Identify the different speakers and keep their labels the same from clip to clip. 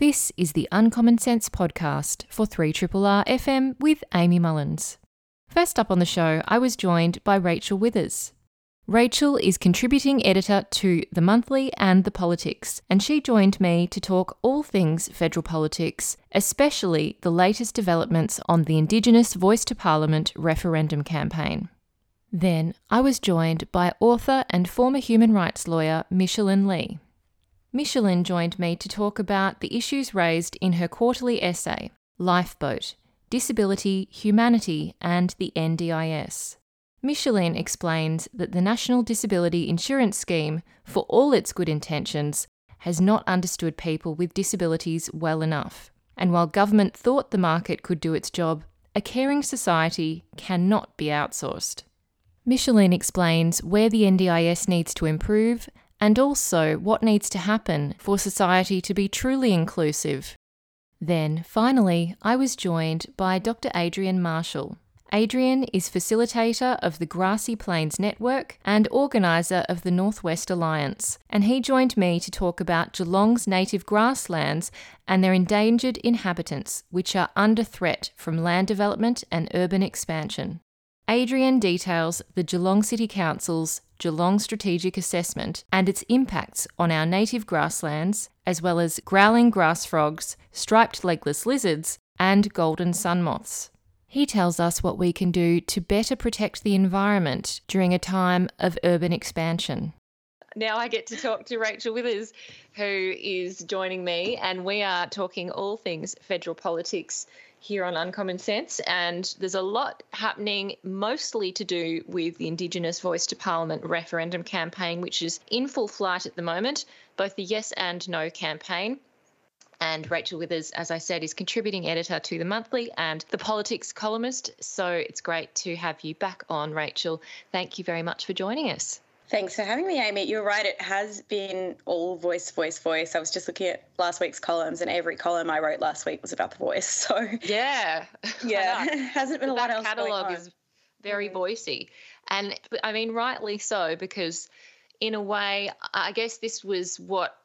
Speaker 1: This is the Uncommon Sense podcast for 3RRR FM with Amy Mullins. First up on the show, I was joined by Rachel Withers. Rachel is contributing editor to The Monthly and The Politics, and she joined me to talk all things federal politics, especially the latest developments on the Indigenous Voice to Parliament referendum campaign. Then I was joined by author and former human rights lawyer Micheline Lee. Micheline joined me to talk about the issues raised in her quarterly essay, Lifeboat Disability, Humanity, and the NDIS. Micheline explains that the National Disability Insurance Scheme, for all its good intentions, has not understood people with disabilities well enough. And while government thought the market could do its job, a caring society cannot be outsourced. Micheline explains where the NDIS needs to improve and also what needs to happen for society to be truly inclusive. Then, finally, I was joined by Dr. Adrian Marshall. Adrian is facilitator of the Grassy Plains Network and organiser of the Northwest Alliance, and he joined me to talk about Geelong's native grasslands and their endangered inhabitants, which are under threat from land development and urban expansion. Adrian details the Geelong City Council's Geelong Strategic Assessment and its impacts on our native grasslands, as well as growling grass frogs, striped legless lizards, and golden sun moths. He tells us what we can do to better protect the environment during a time of urban expansion.
Speaker 2: Now I get to talk to Rachel Withers, who is joining me, and we are talking all things federal politics here on Uncommon Sense, and there's a lot happening, mostly to do with the Indigenous Voice to Parliament referendum campaign, which is in full flight at the moment, both the Yes and No campaign. And Rachel Withers, as I said, is contributing editor to the monthly and the politics columnist. So it's great to have you back on, Rachel. Thank you very much for joining us.
Speaker 3: Thanks for having me, Amy. You're right, it has been all voice, voice, voice. I was just looking at last week's columns, and every column I wrote last week was about the voice. So
Speaker 2: yeah,
Speaker 3: yeah, hasn't been a lot else.
Speaker 2: Catalogue is very mm. voicey, and I mean rightly so because in a way, I guess this was what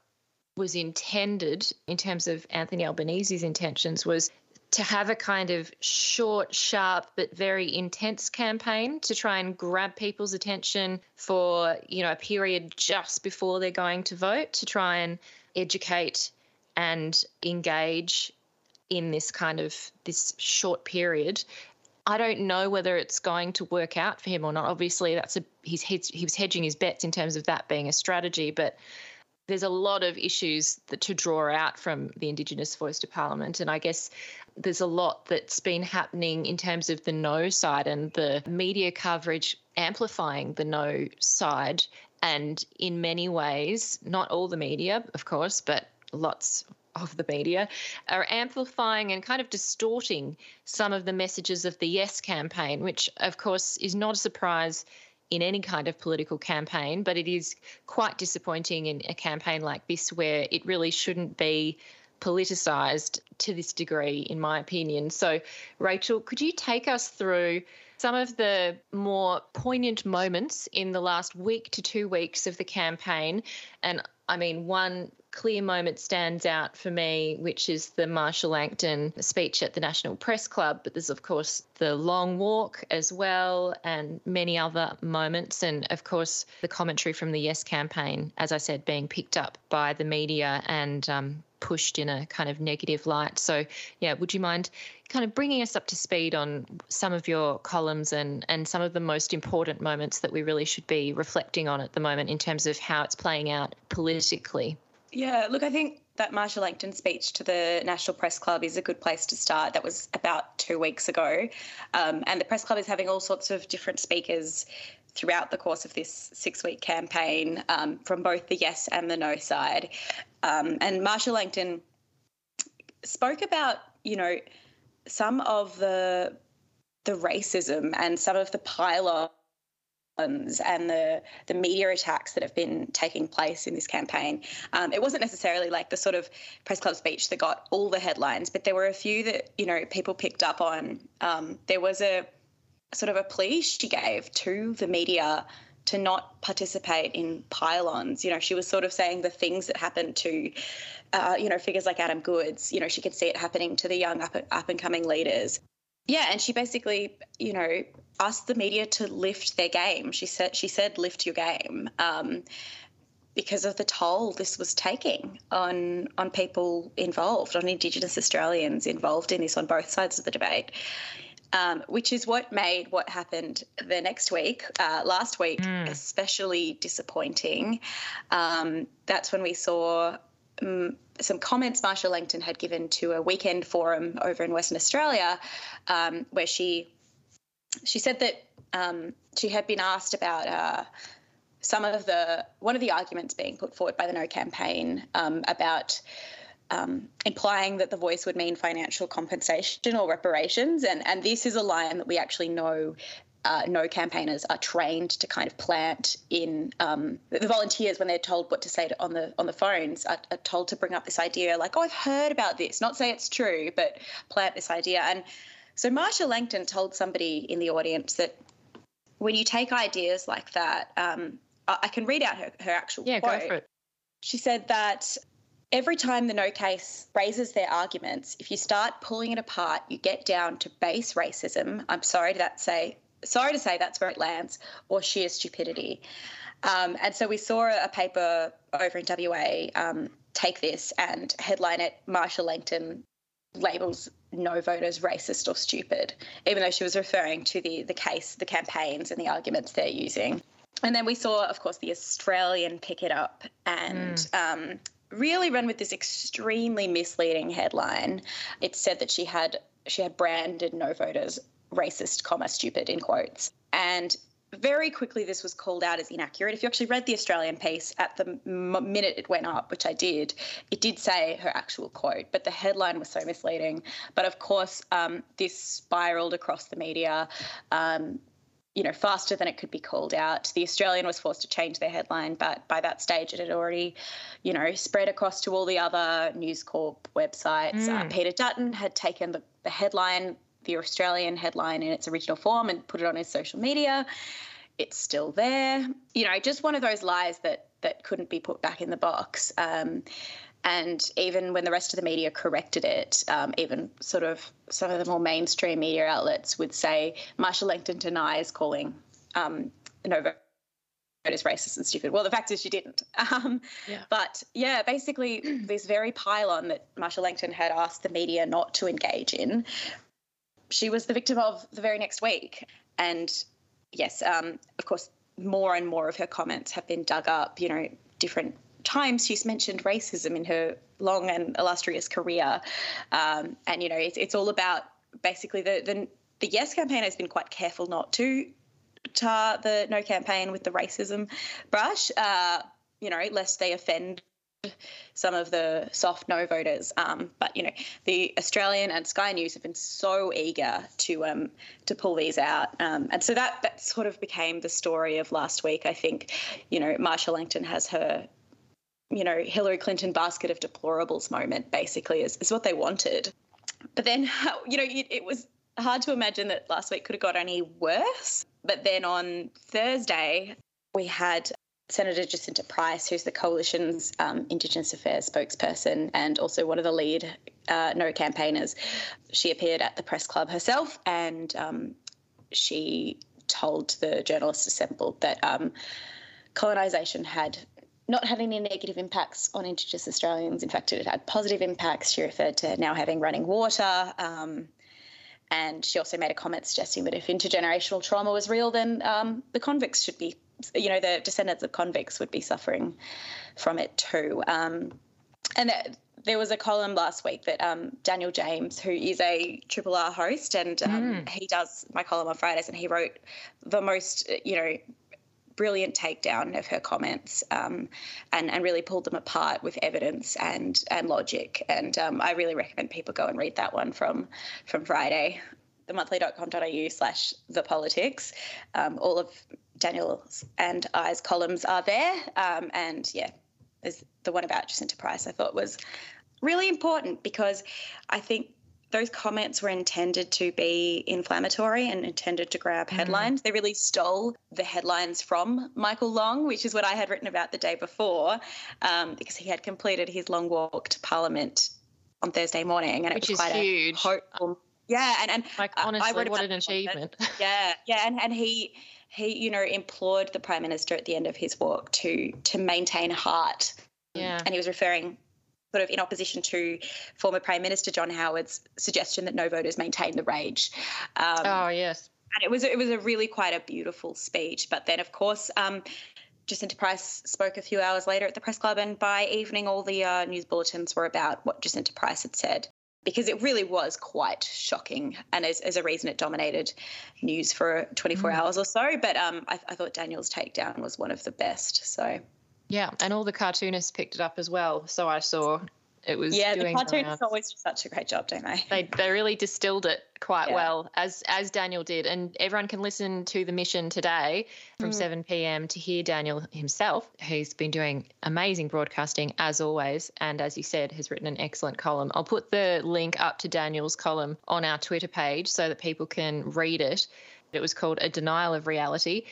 Speaker 2: was intended in terms of Anthony Albanese's intentions was to have a kind of short, sharp, but very intense campaign to try and grab people's attention for, you know, a period just before they're going to vote to try and educate and engage in this kind of this short period. I don't know whether it's going to work out for him or not. Obviously, that's a he's he was hedging his bets in terms of that being a strategy, but there's a lot of issues that to draw out from the Indigenous Voice to Parliament, and I guess there's a lot that's been happening in terms of the no side and the media coverage amplifying the no side. And in many ways, not all the media, of course, but lots of the media are amplifying and kind of distorting some of the messages of the Yes campaign, which, of course, is not a surprise in any kind of political campaign, but it is quite disappointing in a campaign like this where it really shouldn't be politicised to this degree, in my opinion. So, Rachel, could you take us through some of the more poignant moments in the last week to two weeks of the campaign? And I mean, one clear moment stands out for me, which is the Marcia Langton speech at the National Press Club. But there's, of course, the long walk as well, and many other moments. And, of course, the commentary from the Yes campaign, as I said, being picked up by the media and um, pushed in a kind of negative light. So, yeah, would you mind kind of bringing us up to speed on some of your columns and, and some of the most important moments that we really should be reflecting on at the moment in terms of how it's playing out politically?
Speaker 3: Yeah, look, I think that Marcia Langton speech to the National Press Club is a good place to start. That was about two weeks ago. Um, and the Press Club is having all sorts of different speakers throughout the course of this six week campaign um, from both the yes and the no side. Um, and Marcia Langton spoke about, you know, some of the the racism and some of the pile and the the media attacks that have been taking place in this campaign. Um, it wasn't necessarily like the sort of press club speech that got all the headlines, but there were a few that you know people picked up on. Um, there was a sort of a plea she gave to the media to not participate in pylons. You know, she was sort of saying the things that happened to, uh, you know, figures like Adam Goodes. You know, she could see it happening to the young up, up and coming leaders. Yeah, and she basically, you know, asked the media to lift their game. She said, she said, lift your game. Um, because of the toll this was taking on on people involved, on Indigenous Australians involved in this on both sides of the debate um, which is what made what happened the next week, uh, last week, mm. especially disappointing. Um, that's when we saw um, some comments Marcia Langton had given to a weekend forum over in Western Australia, um, where she she said that um, she had been asked about. Uh, some of the one of the arguments being put forward by the No campaign um, about um, implying that the voice would mean financial compensation or reparations. And, and this is a line that we actually know uh, no campaigners are trained to kind of plant in um, the volunteers when they're told what to say to, on the on the phones are, are, told to bring up this idea like oh I've heard about this not say it's true but plant this idea and so Marcia Langton told somebody in the audience that when you take ideas like that um, I, I, can read out her, her actual
Speaker 2: yeah
Speaker 3: quote.
Speaker 2: go for it
Speaker 3: she said that every time the no case raises their arguments, if you start pulling it apart, you get down to base racism. I'm sorry to that say sorry to say that's where it lands, or sheer stupidity. Um, and so we saw a paper over in WA um, take this and headline it Marcia Langton labels no voters racist or stupid, even though she was referring to the the case, the campaigns and the arguments they're using. And then we saw, of course, the Australian pick it up and mm. um, really run with this extremely misleading headline. It said that she had she had branded no voters racist, comma stupid in quotes, and very quickly this was called out as inaccurate. If you actually read the Australian piece at the m- minute it went up, which I did, it did say her actual quote, but the headline was so misleading. But of course, um, this spiraled across the media. Um, you know, faster than it could be called out. The Australian was forced to change their headline, but by that stage it had already, you know, spread across to all the other News Corp websites. Mm. Uh, Peter Dutton had taken the, the headline, the Australian headline in its original form and put it on his social media. It's still there. You know, just one of those lies that that couldn't be put back in the box. Um, and even when the rest of the media corrected it, um, even sort of some of the more mainstream media outlets would say Marcia Langton denies calling um, Nova as racist and stupid. Well, the fact is she didn't. Um, yeah. But yeah, basically, this very pylon that Marcia Langton had asked the media not to engage in, she was the victim of the very next week. And yes, um, of course, more and more of her comments have been dug up. You know, different times she's mentioned racism in her long and illustrious career. Um, and, you know, it's, it's all about basically the, the, the Yes campaign has been quite careful not to tar the No campaign with the racism brush, uh, you know, lest they offend some of the soft no voters. Um, but you know, the Australian and Sky News have been so eager to um, to pull these out, um, and so that that sort of became the story of last week. I think, you know, Marcia Langton has her you know, Hillary Clinton basket of deplorables moment, basically, is, is what they wanted. But then, you know, it, it was hard to imagine that last week could have got any worse. But then on Thursday, we had Senator Jacinta Price, who's the coalition's um, Indigenous Affairs spokesperson and also one of the lead uh, no campaigners. She appeared at the press club herself and um, she told the journalists assembled that um, colonisation had not had any negative impacts on Indigenous Australians. In fact, it had positive impacts. She referred to now having running water. Um, and she also made a comment suggesting that if intergenerational trauma was real, then um, the convicts should be, you know, the descendants of convicts would be suffering from it too. Um, and that, there was a column last week that um, Daniel James, who is a Triple R host, and um, mm. he does my column on Fridays, and he wrote the most, you know, brilliant takedown of her comments um, and, and really pulled them apart with evidence and, and logic. And um, I really recommend people go and read that one from, from Friday, themonthly.com.au slash the politics. Um, all of Daniel's and I's columns are there. Um, and yeah, there's the one about Jacinta Price I thought was really important because I think those comments were intended to be inflammatory and intended to grab mm. headlines. Mm. They really stole the headlines from Michael Long, which is what I had written about the day before, um, because he had completed his long walk to Parliament on Thursday morning, and
Speaker 2: which
Speaker 3: it was
Speaker 2: quite huge.
Speaker 3: hopeful. Yeah, and and
Speaker 2: like honestly, what an achievement.
Speaker 3: yeah, yeah, and and he he you know implored the prime minister at the end of his walk to to maintain heart.
Speaker 2: Yeah,
Speaker 3: and he was referring sort of in opposition to former Prime Minister John Howard's suggestion that no voters maintain the rage.
Speaker 2: Um, oh yes,
Speaker 3: and it was it was a really quite a beautiful speech. But then, of course. Um, Jacinta Price spoke a few hours later at the press club, and by evening, all the uh, news bulletins were about what Jacinta Price had said because it really was quite shocking. And as, as a reason, it dominated news for 24 mm. hours or so. But um, I, I, thought Daniel's takedown was one of the best. So
Speaker 2: yeah, and all the cartoonists picked it up as well. So I saw it was
Speaker 3: yeah. the cartoonists always do such a great job, don't they?
Speaker 2: They they really distilled it quite yeah. well, as as Daniel did, and everyone can listen to the mission today from mm. 7 p.m. to hear Daniel himself, who's been doing amazing broadcasting as always, and as you said, has written an excellent column. I'll put the link up to Daniel's column on our Twitter page so that people can read it. It was called A Denial of Reality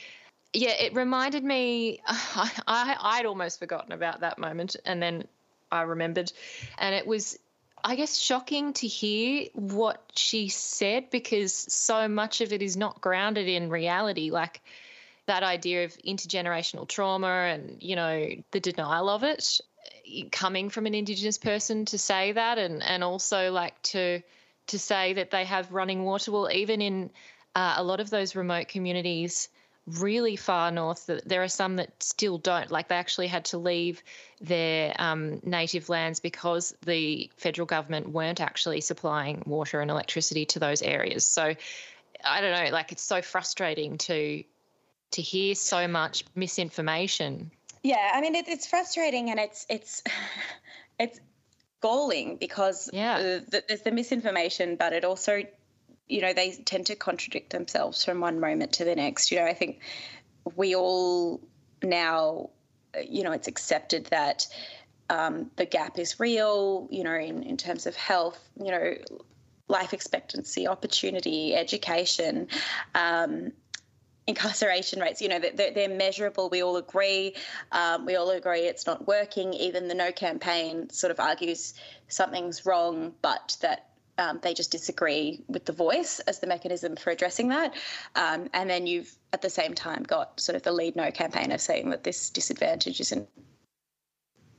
Speaker 2: yeah, it reminded me. I, I I'd almost forgotten about that moment, and then I remembered, and it was, I guess, shocking to hear what she said because so much of it is not grounded in reality. Like that idea of intergenerational trauma and you know the denial of it coming from an indigenous person to say that and and also like to to say that they have running water well even in uh, a lot of those remote communities really far north. That there are some that still don't. Like they actually had to leave their um, native lands because the federal government weren't actually supplying water and electricity to those areas. So I don't know. Like it's so frustrating to to hear so much misinformation.
Speaker 3: Yeah, I mean it, it's frustrating and it's it's it's galling because
Speaker 2: yeah.
Speaker 3: the, there's the misinformation, but it also you know, they tend to contradict themselves from one moment to the next. You know, I think we all now, you know, it's accepted that um, the gap is real, you know, in, in terms of health, you know, life expectancy, opportunity, education. Um, incarceration rates, you know, they're, they're measurable. We all agree. Um, we all agree it's not working. Even the No campaign sort of argues something's wrong, but that um, they just disagree with the voice as the mechanism for addressing that. Um, and then you've at the same time got sort of the lead no campaigner saying that this disadvantage isn't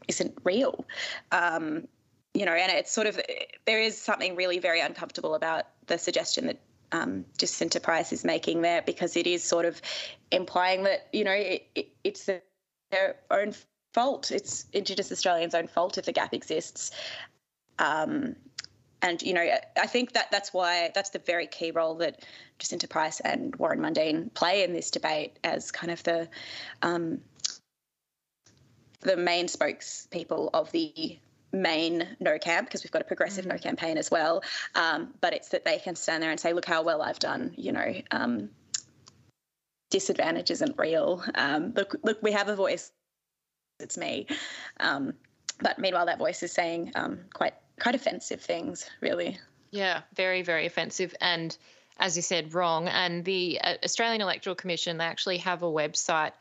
Speaker 3: isn't real. Um, you know, and it's sort of there is something really very uncomfortable about the suggestion that um, Jacinta Price is making there because it is sort of implying that you know it, it, it's their own fault. It's Indigenous Australians' own fault if the gap exists. Um, and you know, I think that that's why that's the very key role that Jacinta Price and Warren Mundine play in this debate as kind of the um, the main spokespeople of the main no camp because we've got a progressive mm. no campaign as well. Um, but it's that they can stand there and say, "Look how well I've done." You know, um, disadvantage isn't real. Um, look, look, we have a voice. It's me. Um, but meanwhile, that voice is saying um, quite quite offensive things, really.
Speaker 2: Yeah, very, very offensive. And as you said, wrong. And the uh, Australian Electoral Commission, they actually have a website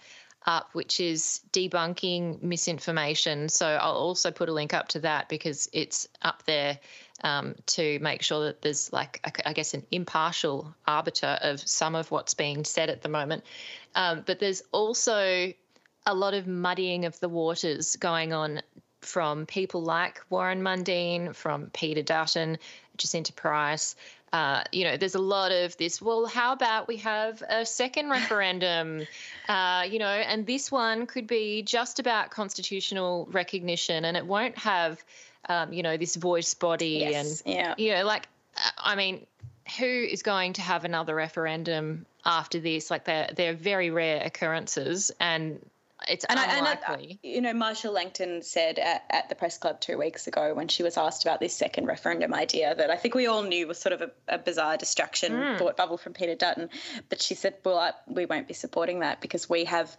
Speaker 2: up which is debunking misinformation. So I'll also put a link up to that because it's up there um, to make sure that there's like I guess an impartial arbiter of some of what's being said at the moment. Um, but there's also a lot of muddying of the waters going on from people like Warren Mundine, from Peter Dutton, Jacinta Price. Uh, you know, there's a lot of this. Well, how about we have a second referendum? Uh, you know, and this one could be just about constitutional recognition, and it won't have, um, you know, this voice body
Speaker 3: yes,
Speaker 2: and
Speaker 3: yeah.
Speaker 2: you know, like, uh, I mean, who is going to have another referendum after this? Like, they're they're very rare occurrences, and it's
Speaker 3: and
Speaker 2: unlikely.
Speaker 3: I, and you know, Marcia Langton said at, at, the press club two weeks ago when she was asked about this second referendum idea that I think we all knew was sort of a, a bizarre distraction mm. thought bubble from Peter Dutton, but she said, "Well, I, we won't be supporting that because we have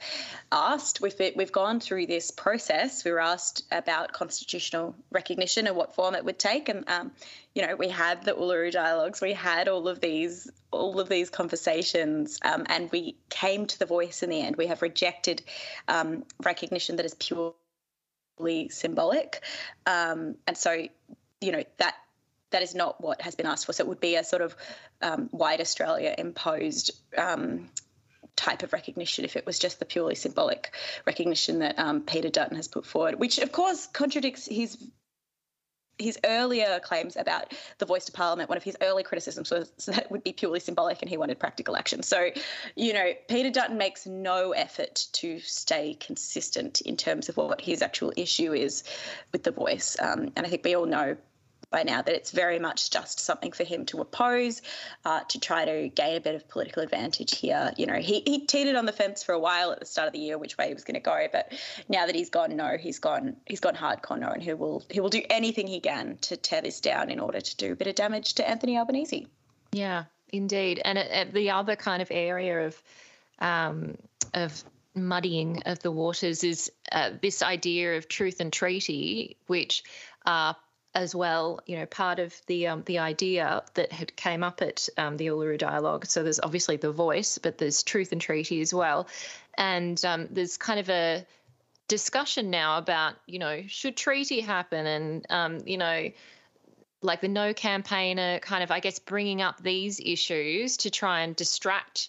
Speaker 3: asked. We've we've gone through this process. We were asked about constitutional recognition and what form it would take, and um, you know, we had the Uluru dialogues, we had all of these all of these conversations, um, and we came to the voice in the end. We have rejected um, recognition that is purely symbolic, um, and so you know that that is not what has been asked for. So it would be a sort of um, white Australia imposed um, type of recognition if it was just the purely symbolic recognition that um, Peter Dutton has put forward, which of course contradicts his his earlier claims about the voice to parliament, one of his early criticisms was that it would be purely symbolic and he wanted practical action. So, you know, Peter Dutton makes no effort to stay consistent in terms of what his actual issue is with the voice. Um, and I think we all know by now that it's very much just something for him to oppose, uh, to try to gain a bit of political advantage here. You know, he, he teetered on the fence for a while at the start of the year which way he was going to go, but now that he's gone no, he's gone he's gone hardcore no, and he will he will do anything he can to tear this down in order to do a bit of damage to Anthony Albanese.
Speaker 2: Yeah, indeed, and it, it, the other kind of area of um, of muddying of the waters is uh, this idea of truth and treaty, which are as well, you know, part of the um, the idea that had came up at um, the Uluru Dialogue. So there's obviously the voice, but there's truth and treaty as well, and um, there's kind of a discussion now about, you know, should treaty happen, and um, you know, like the No campaigner, kind of, I guess, bringing up these issues to try and distract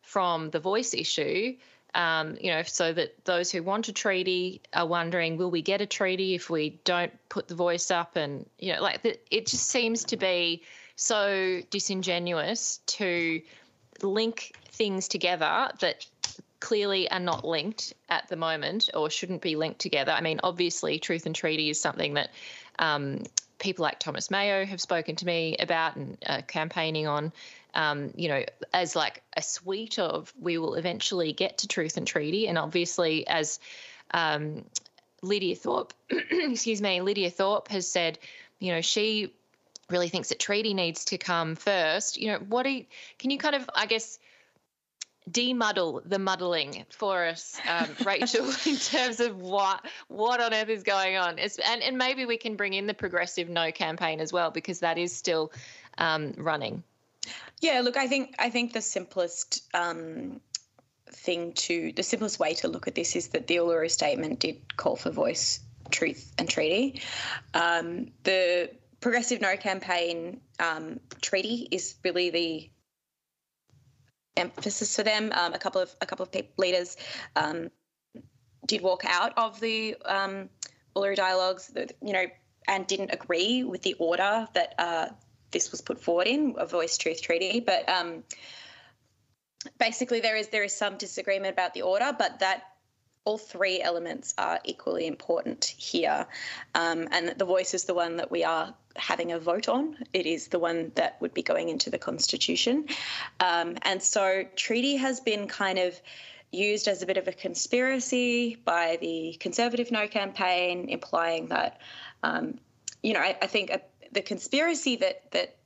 Speaker 2: from the voice issue um, you know, so that those who want a treaty are wondering, will we get a treaty if we don't put the voice up? And, you know, like the, it just seems to be so disingenuous to link things together that clearly are not linked at the moment or shouldn't be linked together. I mean, obviously, truth and treaty is something that um, people like Thomas Mayo have spoken to me about and uh, campaigning on um, you know, as like a suite of we will eventually get to truth and treaty. And obviously, as um, Lydia Thorpe, excuse me, Lydia Thorpe has said, you know, she really thinks that treaty needs to come first. You know, what do you, can you kind of, I guess, demuddle the muddling for us, um, Rachel, in terms of what what on earth is going on. It's, and and maybe we can bring in the progressive no campaign as well because that is still um, running.
Speaker 3: Yeah, look, I think I think the simplest um, thing to the simplest way to look at this is that the Uluru Statement did call for voice, truth, and treaty. Um, the Progressive No campaign um, treaty is really the emphasis for them. Um, a couple of a couple of leaders um, did walk out of the um, Uluru dialogues, you know, and didn't agree with the order that uh, this was put forward in a voice truth treaty, but um, basically there is there is some disagreement about the order, but that all three elements are equally important here, um, and the voice is the one that we are having a vote on. It is the one that would be going into the constitution, um, and so treaty has been kind of used as a bit of a conspiracy by the Conservative No campaign, implying that, um, you know, I, I think a the conspiracy that that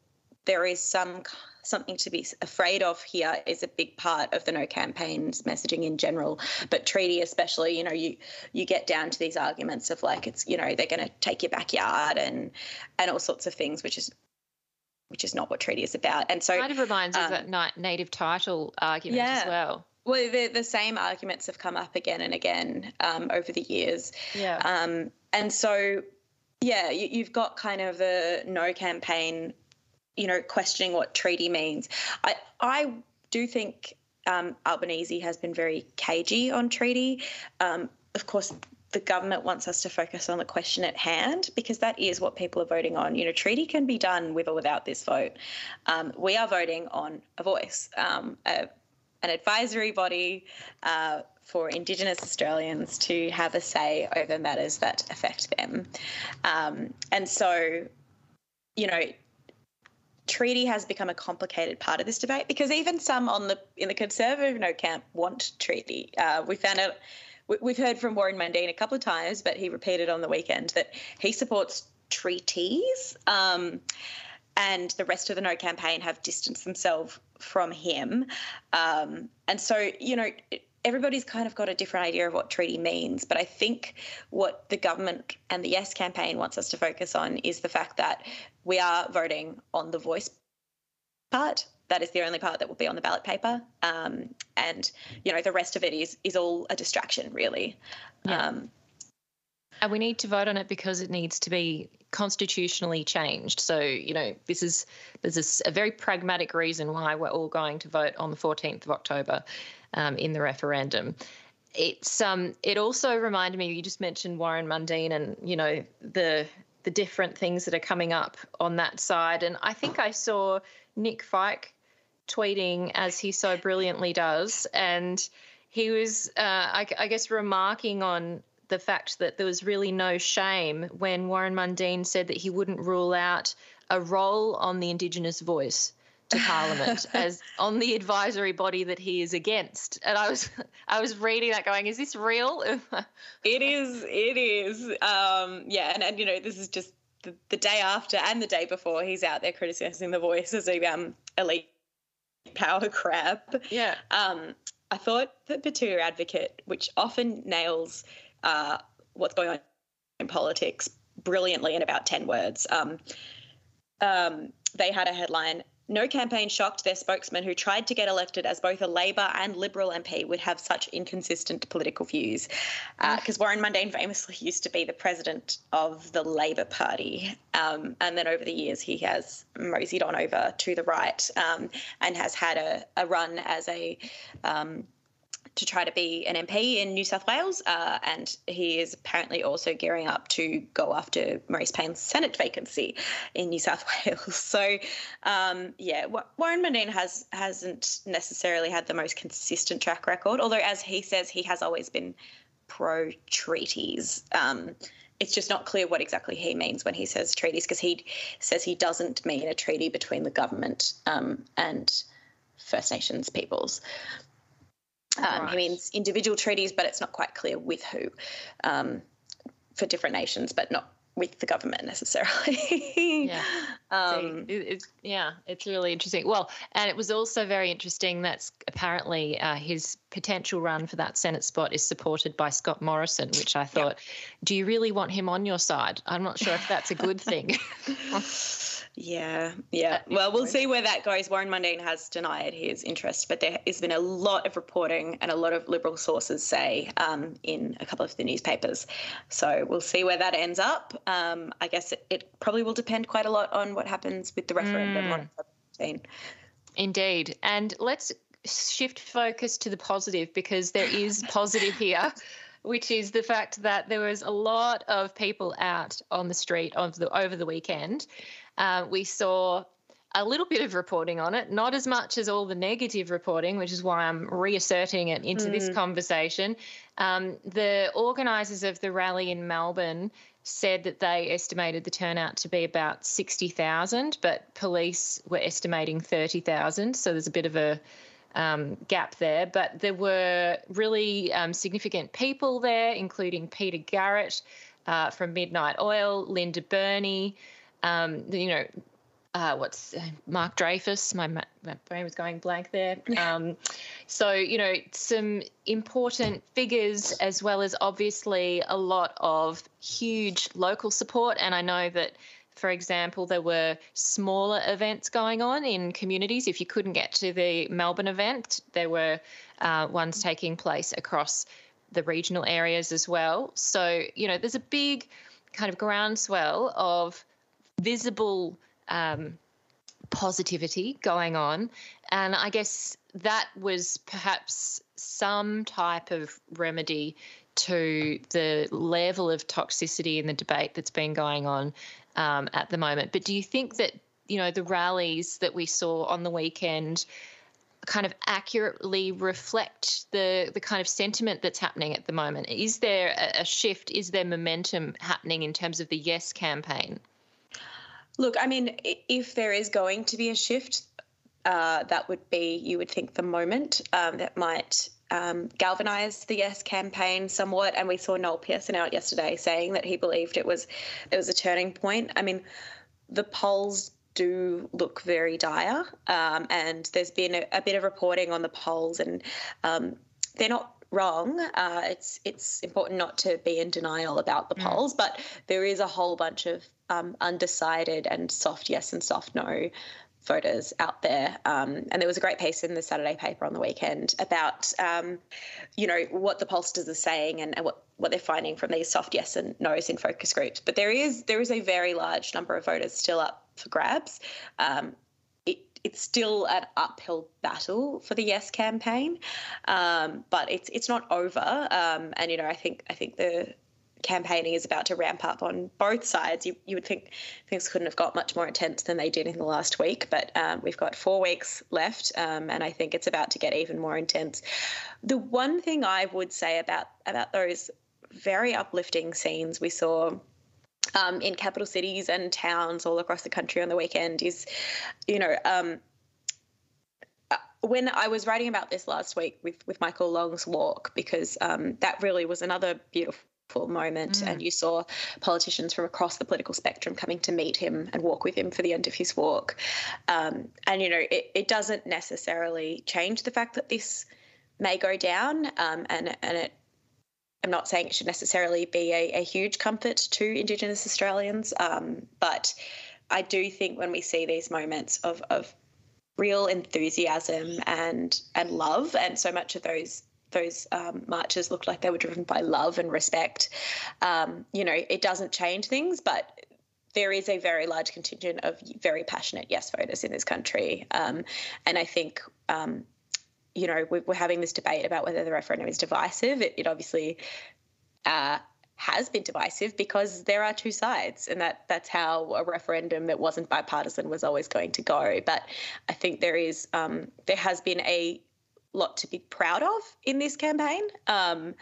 Speaker 3: there is some something to be afraid of here is a big part of the no campaign's messaging in general but treaty especially you know you you get down to these arguments of like it's you know they're going to take your backyard and and all sorts of things which is which is not what treaty is about and so
Speaker 2: kind of reminds um, us of that native title argument yeah. as well
Speaker 3: well, the, the same arguments have come up again and again um, over the years.
Speaker 2: Yeah.
Speaker 3: Um, and so yeah, you, have got kind of a no campaign, you know, questioning what treaty means. I I do think um, Albanese has been very cagey on treaty. Um, of course, the government wants us to focus on the question at hand because that is what people are voting on. You know, treaty can be done with or without this vote. Um, we are voting on a voice, um, a, an advisory body. Uh, for Indigenous Australians to have a say over matters that affect them. Um, and so, you know, treaty has become a complicated part of this debate because even some on the in the conservative no camp want treaty. Uh, we found out we've heard from Warren Mundine a couple of times, but he repeated on the weekend that he supports treaties. Um, and the rest of the No campaign have distanced themselves from him. Um, and so, you know, everybody's kind of got a different idea of what treaty means. But I think what the government and the Yes campaign wants us to focus on is the fact that we are voting on the voice part. That is the only part that will be on the ballot paper, um, and you know the rest of it is is all a distraction, really. Yeah. Um,
Speaker 2: and we need to vote on it because it needs to be constitutionally changed. So, you know, this is there's a, a very pragmatic reason why we're all going to vote on the 14th of October um, in the referendum. It's um, it also reminded me. You just mentioned Warren Mundine, and you know the the different things that are coming up on that side. And I think I saw Nick Feik tweeting as he so brilliantly does, and he was, uh, I, I guess, remarking on the fact that there was really no shame when Warren Mundine said that he wouldn't rule out a role on the Indigenous voice to Parliament as on the advisory body that he is against. And I was I was reading that going, is this real?
Speaker 3: it is, it is. Um, yeah, and, and you know, this is just the, the day after and the day before he's out there criticizing the voice as a um elite power grab.
Speaker 2: Yeah.
Speaker 3: Um, I thought that Betoota Advocate, which often nails uh, what's going on in politics brilliantly in about 10 words. Um, um, they had a headline no campaign shocked their spokesman, who tried to get elected as both a Labor and Liberal MP, would have such inconsistent political views. Because uh, Warren Mundine famously used to be the president of the Labor Party. Um, and then over the years, he has moseyed on over to the right um, and has had a, a run as a um, to try to be an MP in New South Wales, uh, and he is apparently also gearing up to go after Marise Payne's Senate vacancy in New South Wales. So, um, yeah, Warren Mundine has hasn't necessarily had the most consistent track record, although as he says, he has always been pro treaties. Um, it's just not clear what exactly he means when he says treaties, because he says he doesn't mean a treaty between the government um, and First Nations peoples. Um, right. He means individual treaties, but it's not quite clear with who um, for different nations, but not with the government necessarily.
Speaker 2: yeah. Um, it, it's, yeah, it's really interesting. Well, and it was also very interesting that apparently uh, his potential run for that Senate spot is supported by Scott Morrison, which I thought, do you really want him on your side? I'm not sure if that's a good thing.
Speaker 3: Yeah, yeah. Well, we'll see where that goes. Warren Mundine has denied his interest, but there has been a lot of reporting and a lot of Liberal sources say um, in a couple of the newspapers. So we'll see where that ends up. Um, I guess it, it, probably will depend quite a lot on what happens with the referendum mm.
Speaker 2: Indeed. And let's shift focus to the positive because there is positive here which is the fact that there was a lot of people out on the street of the over the weekend uh, we saw a little bit of reporting on it, not as much as all the negative reporting, which is why I'm reasserting it into mm. this conversation. Um, the organisers of the rally in Melbourne said that they estimated the turnout to be about 60,000, but police were estimating 30,000. So there's a bit of a um, gap there. But there were really um, significant people there, including Peter Garrett uh, from Midnight Oil, Linda Burney um, you know, uh, what's uh, Mark Dreyfus? My, my, brain was going blank there. Um, so, you know, some important figures as well as obviously a lot of huge local support. And I know that, for example, there were smaller events going on in communities. If you couldn't get to the Melbourne event, there were uh, ones taking place across the regional areas as well. So, you know, there's a big kind of groundswell of visible um, positivity going on. And I guess that was perhaps some type of remedy to the level of toxicity in the debate that's been going on um, at the moment. But do you think that, you know, the rallies that we saw on the weekend kind of accurately reflect the the kind of sentiment that's happening at the moment? Is there a, a shift? Is there momentum happening in terms of the Yes campaign?
Speaker 3: Look, I mean, if there is going to be a shift, uh, that would be, you would think, the moment um, that might um, galvanized the Yes campaign somewhat, and we saw Noel Pearson out yesterday saying that he believed it was it was a turning point. I mean, the polls do look very dire, um, and there's been a, a, bit of reporting on the polls, and um, they're not wrong. Uh, it's it's important not to be in denial about the mm. polls, but there is a whole bunch of um, undecided and soft yes and soft no voters out there. Um, and there was a great piece in the Saturday paper on the weekend about, um, you know, what the pollsters are saying and, and, what, what they're finding from these soft yes and no's in focus groups. But there is there is a very large number of voters still up for grabs. Um, it, it's still an uphill battle for the Yes campaign, um, but it's it's not over. Um, and you know, I think I think the campaigning is about to ramp up on both sides. You, you would think things couldn't have got much more intense than they did in the last week, but um, we've got four weeks left, um, and I think it's about to get even more intense. The one thing I would say about about those very uplifting scenes we saw. Um, in capital cities and towns all across the country on the weekend is, you know, um, uh, when I was writing about this last week with with Michael Long's walk, because um, that really was another beautiful moment mm. and you saw politicians from across the political spectrum coming to meet him and walk with him for the end of his walk um, and you know it, it doesn't necessarily change the fact that this may go down um, and and it I'm not saying it should necessarily be a, a huge comfort to Indigenous Australians, um, but I do think when we see these moments of, of real enthusiasm and and love, and so much of those those um, marches looked like they were driven by love and respect. Um, you know, it doesn't change things, but there is a very large contingent of very passionate yes voters in this country. Um, and I think, um, you know, we're, having this debate about whether the referendum is divisive. It, it obviously uh, has been divisive because there are two sides, and that that's how a referendum that wasn't bipartisan was always going to go. But I think there is um, there has been a lot to be proud of in this campaign, um,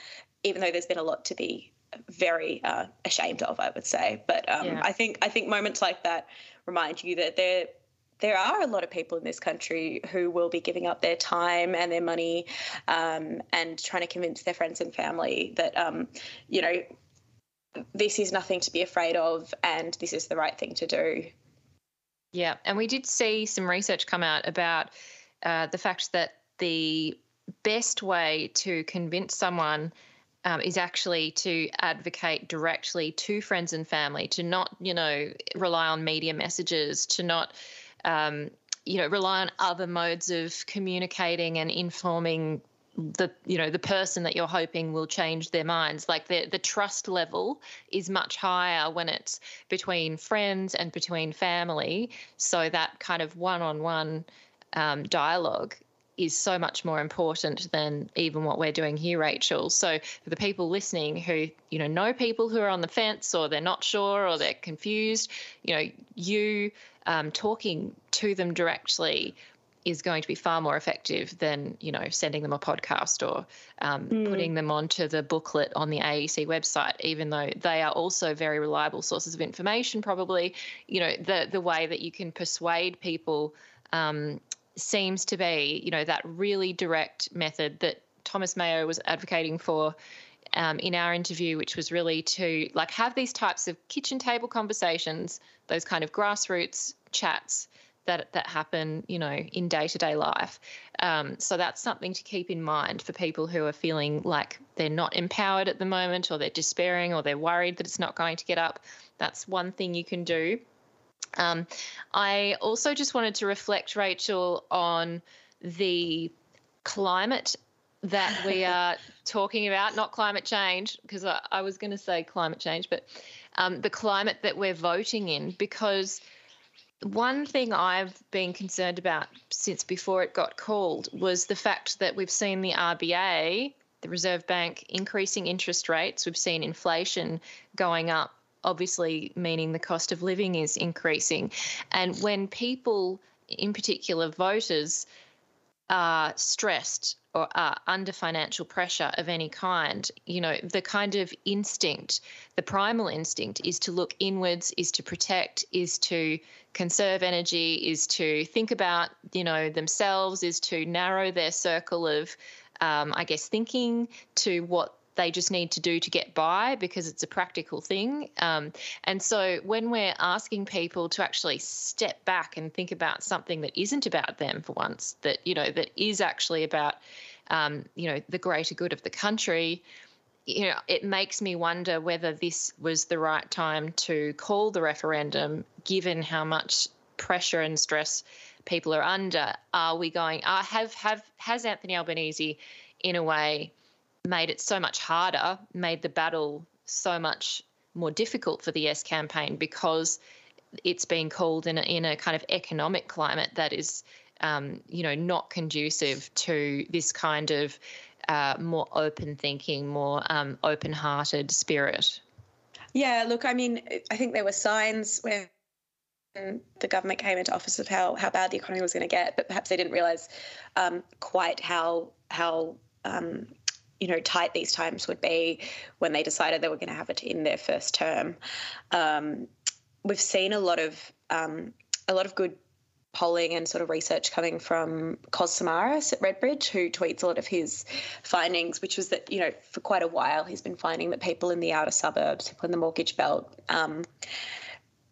Speaker 3: even though there's been a lot to be very uh, ashamed of, I would say. But um, yeah. I think I think moments like that remind you that there there are a lot of people in this country who will be giving up their time and their money um, and trying to convince their friends and family that um, you know this is nothing to be afraid of and this is the right thing to do.
Speaker 2: Yeah, and we did see some research come out about uh, the fact that the best way to convince someone um, is actually to advocate directly to friends and family, to not, you know, rely on media messages, to not, um, you know, rely on other modes of communicating and informing the you know the person that you're hoping will change their minds. Like the the trust level is much higher when it's between friends and between family. So that kind of one-on-one um, dialogue is so much more important than even what we're doing here, Rachel. So for the people listening who, you know, know people who are on the fence or they're not sure or they're confused, you know, you um, talking to them directly is going to be far more effective than you know sending them a podcast or um, mm. putting them onto the booklet on the AEC website. Even though they are also very reliable sources of information, probably you know the the way that you can persuade people um, seems to be, you know, that really direct method that Thomas Mayo was advocating for um, in our interview, which was really to like have these types of kitchen table conversations, those kind of grassroots chats that that happen, you know, in day to day life. Um, so that's something to keep in mind for people who are feeling like they're not empowered at the moment, or they're despairing, or they're worried that it's not going to get up. That's one thing you can do. Um, I also just wanted to reflect, Rachel, on the climate that we are talking about, not climate change, because I, I, was going to say climate change, but um, the climate that we're voting in, because one thing I've been concerned about since before it got called was the fact that we've seen the RBA, the Reserve Bank, increasing interest rates. We've seen inflation going up obviously meaning the cost of living is increasing. And when people, in particular voters, are stressed or are under financial pressure of any kind, you know, the kind of instinct, the primal instinct is to look inwards, is to protect, is to conserve energy, is to think about, you know, themselves, is to narrow their circle of um, I guess, thinking to what they just need to do to get by because it's a practical thing. Um, and so when we're asking people to actually step back and think about something that isn't about them for once, that you know that is actually about um, you know the greater good of the country. You know, it makes me wonder whether this was the right time to call the referendum, given how much pressure and stress people are under. Are we going? Uh, have have has Anthony Albanese, in a way, made it so much harder, made the battle so much more difficult for the Yes campaign because it's been called in a, in a kind of economic climate that is, um, you know, not conducive to this kind of uh, more open thinking, more um, open hearted spirit.
Speaker 3: Yeah, look, I mean, I think there were signs when the government came into office of how, how bad the economy was going to get, but perhaps they didn't realise um, quite how how um, you know tight these times would be when they decided they were going to have it in their first term. Um, we've seen a lot of um, a lot of good polling and sort of research coming from Kos Samaras at Redbridge, who tweets a lot of his findings, which was that, you know, for quite a while he's been finding that people in the outer suburbs, people in the mortgage belt, um,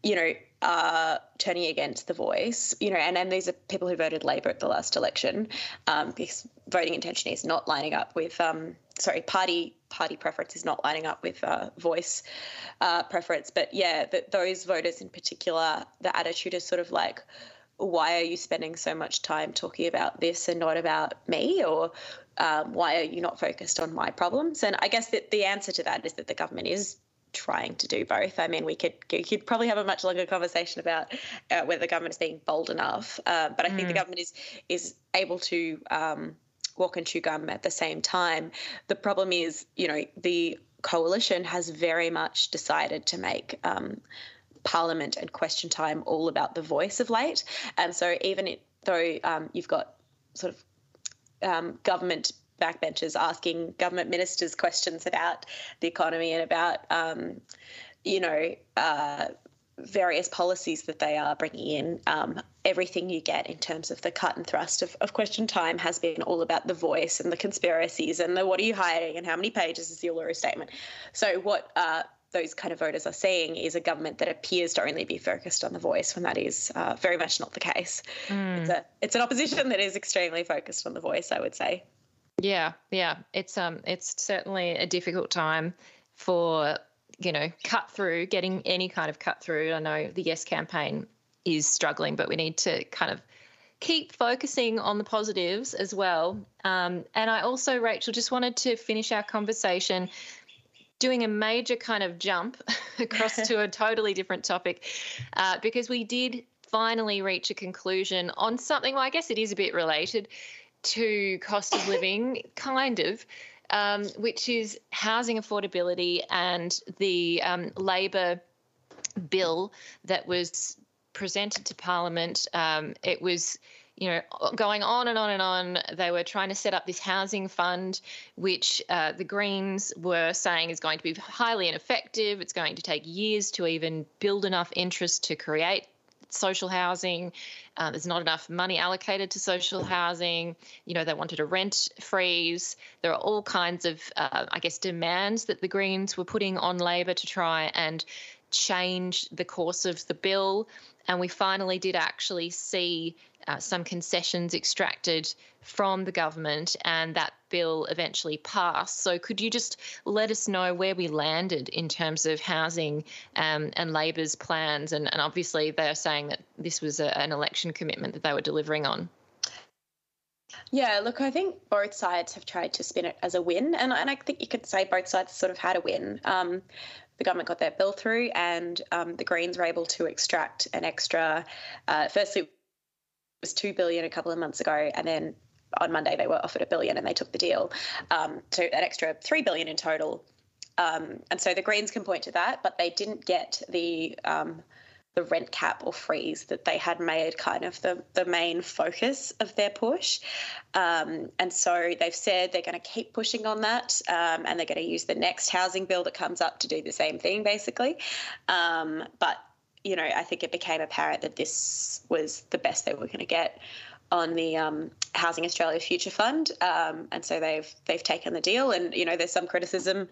Speaker 3: you know, are turning against the voice, you know, and, and these are people who voted Labor at the last election um, because voting intention is not lining up with, um, sorry, party party preference is not lining up with uh, voice uh, preference. But yeah, that those voters in particular, the attitude is sort of like, why are you spending so much time talking about this and not about me? Or um, why are you not focused on my problems? And I guess that the answer to that is that the government is trying to do both. I mean, we could could probably have a much longer conversation about uh, whether the government is being bold enough, uh, but I mm. think the mm. government is is able to um, walk and chew gum at the same time. The problem is, you know, the coalition has very much decided to make. Um, Parliament and question time all about the voice of late, and so even it, though um, you've got sort of um, government backbenchers asking government ministers questions about the economy and about, um, you know, uh, various policies that they are bringing in. Um, everything you get in terms of the cut and thrust of, of, question time has been all about the voice and the conspiracies and the what are you hiding and how many pages is the Uluru statement. So what uh, those kind of voters are seeing is a government that appears to only be focused on the voice when that is uh, very much not the case. Mm. It's, a, it's an opposition that is extremely focused on the voice, I would say.
Speaker 2: Yeah, yeah, it's um, it's certainly a difficult time for you know cut through getting any kind of cut through. I know the Yes campaign is struggling, but we need to kind of keep focusing on the positives as well. Um, and I also, Rachel, just wanted to finish our conversation doing a major kind of jump across to a totally different topic uh, because we did finally reach a conclusion on something. Well, I guess it is a bit related to cost of living, kind of, um, which is housing affordability and the um, Labor bill that was presented to Parliament. Um, it was you know, going on and on and on. They were trying to set up this housing fund, which uh, the Greens were saying is going to be highly ineffective. It's going to take years to even build enough interest to create social housing. Uh, there's not enough money allocated to social housing. You know, they wanted a rent freeze. There are all kinds of, uh, I guess, demands that the Greens were putting on Labor to try and change the course of the bill. And we finally did actually see uh, some concessions extracted from the government, and that bill eventually passed. So, could you just let us know where we landed in terms of housing um, and Labor's plans? And, and, obviously, they're saying that this was a, an election commitment that they were delivering on.
Speaker 3: Yeah, look, I think both sides have tried to spin it as a win, and, and I think you could say both sides sort of had a win. Um, the government got their bill through, and um, the Greens were able to extract an extra. Uh, firstly, it was two billion a couple of months ago, and then on Monday they were offered a billion and they took the deal. Um, so an extra three billion in total. Um, and so the Greens can point to that, but they didn't get the um, the rent cap or freeze that they had made kind of the, the main focus of their push. Um, and so they've said they're going to keep pushing on that um, and they're going to use the next housing bill that comes up to do the same thing, basically. Um, but you know, I think it became apparent that this was the best they were going to get on the um, Housing Australia Future Fund, um, and so they've they've taken the deal. And you know, there's some criticism.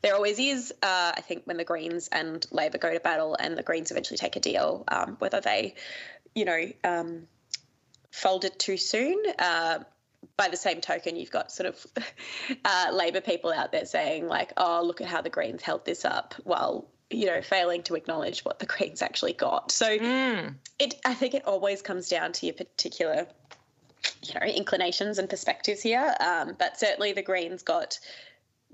Speaker 3: There always is. Uh, I think when the Greens and Labor go to battle, and the Greens eventually take a deal, um, whether they, you know, um, fold it too soon. Uh, by the same token, you've got sort of uh, Labor people out there saying like, "Oh, look at how the Greens held this up," while you know, failing to acknowledge what the Greens actually got. So mm. it, I think it always comes down to your particular, you know, inclinations and perspectives here. Um, but certainly the Greens got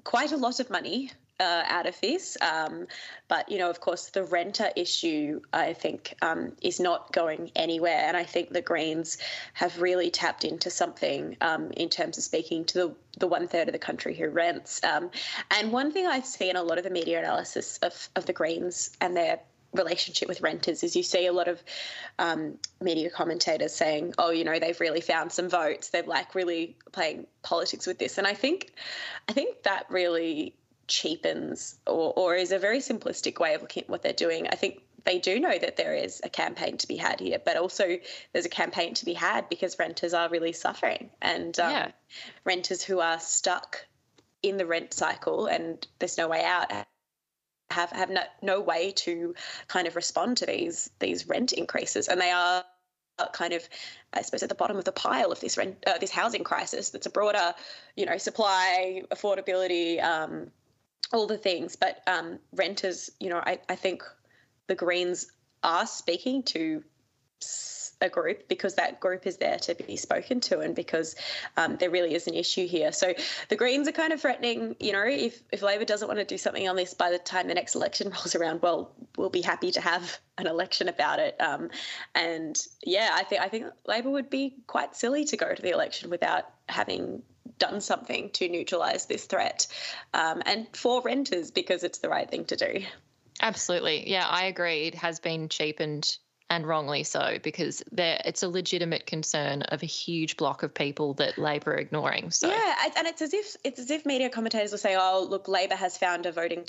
Speaker 3: quite a lot of money uh, out of this. Um, but, you know, of course, the renter issue, I think, um, is not going anywhere. And I think the Greens have really tapped into something um, in terms of speaking to the, the one third of the country who rents. Um, and one thing I see in a lot of the media analysis of, of the Greens and their relationship with renters is you see a lot of um, media commentators saying, "Oh, you know, they've really found some votes. They're like really playing politics with this." And I think, I think that really cheapens or, or is a very simplistic way of looking at what they're doing. I think they do know that there is a campaign to be had here, but also there's a campaign to be had because renters are really suffering and um, yeah. renters who are stuck in the rent cycle and there's no way out have have no, no way to kind of respond to these these rent increases and they are kind of I suppose at the bottom of the pile of this rent uh, this housing crisis that's a broader you know supply affordability um, all the things. But um, renters, you know, I, I think the Greens are speaking to a group because that group is there to be spoken to and because um, there really is an issue here. So the Greens are kind of threatening, you know, if, if Labor doesn't want to do something on this by the time the next election rolls around, well, we'll be happy to have an election about it. Um, and yeah, I think I think Labor would be quite silly to go to the election without having done something to neutralise this threat um, and for renters because it's the right thing to do.
Speaker 2: Absolutely. Yeah, I agree. It has been cheapened and wrongly so because it's a legitimate concern of a huge block of people that Labor are ignoring. So
Speaker 3: yeah, and it's as if it's as if media commentators will say, "Oh, look, Labor has found a voting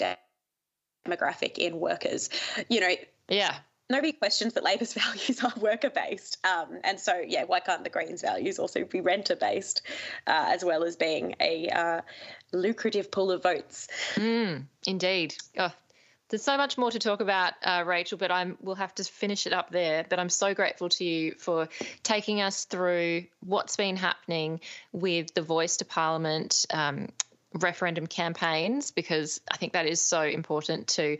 Speaker 3: demographic in workers." You know,
Speaker 2: yeah,
Speaker 3: nobody questions that Labor's values are worker based. Um, and so, yeah, why can't the Greens' values also be renter based uh, as well as being a uh, lucrative pool of votes?
Speaker 2: Mm, indeed. Oh, there's so much more to talk about, uh, Rachel, but I'm we'll have to finish it up there. But I'm so grateful to you for taking us through what's been happening with the Voice to Parliament. Um, referendum campaigns because I think that is so important to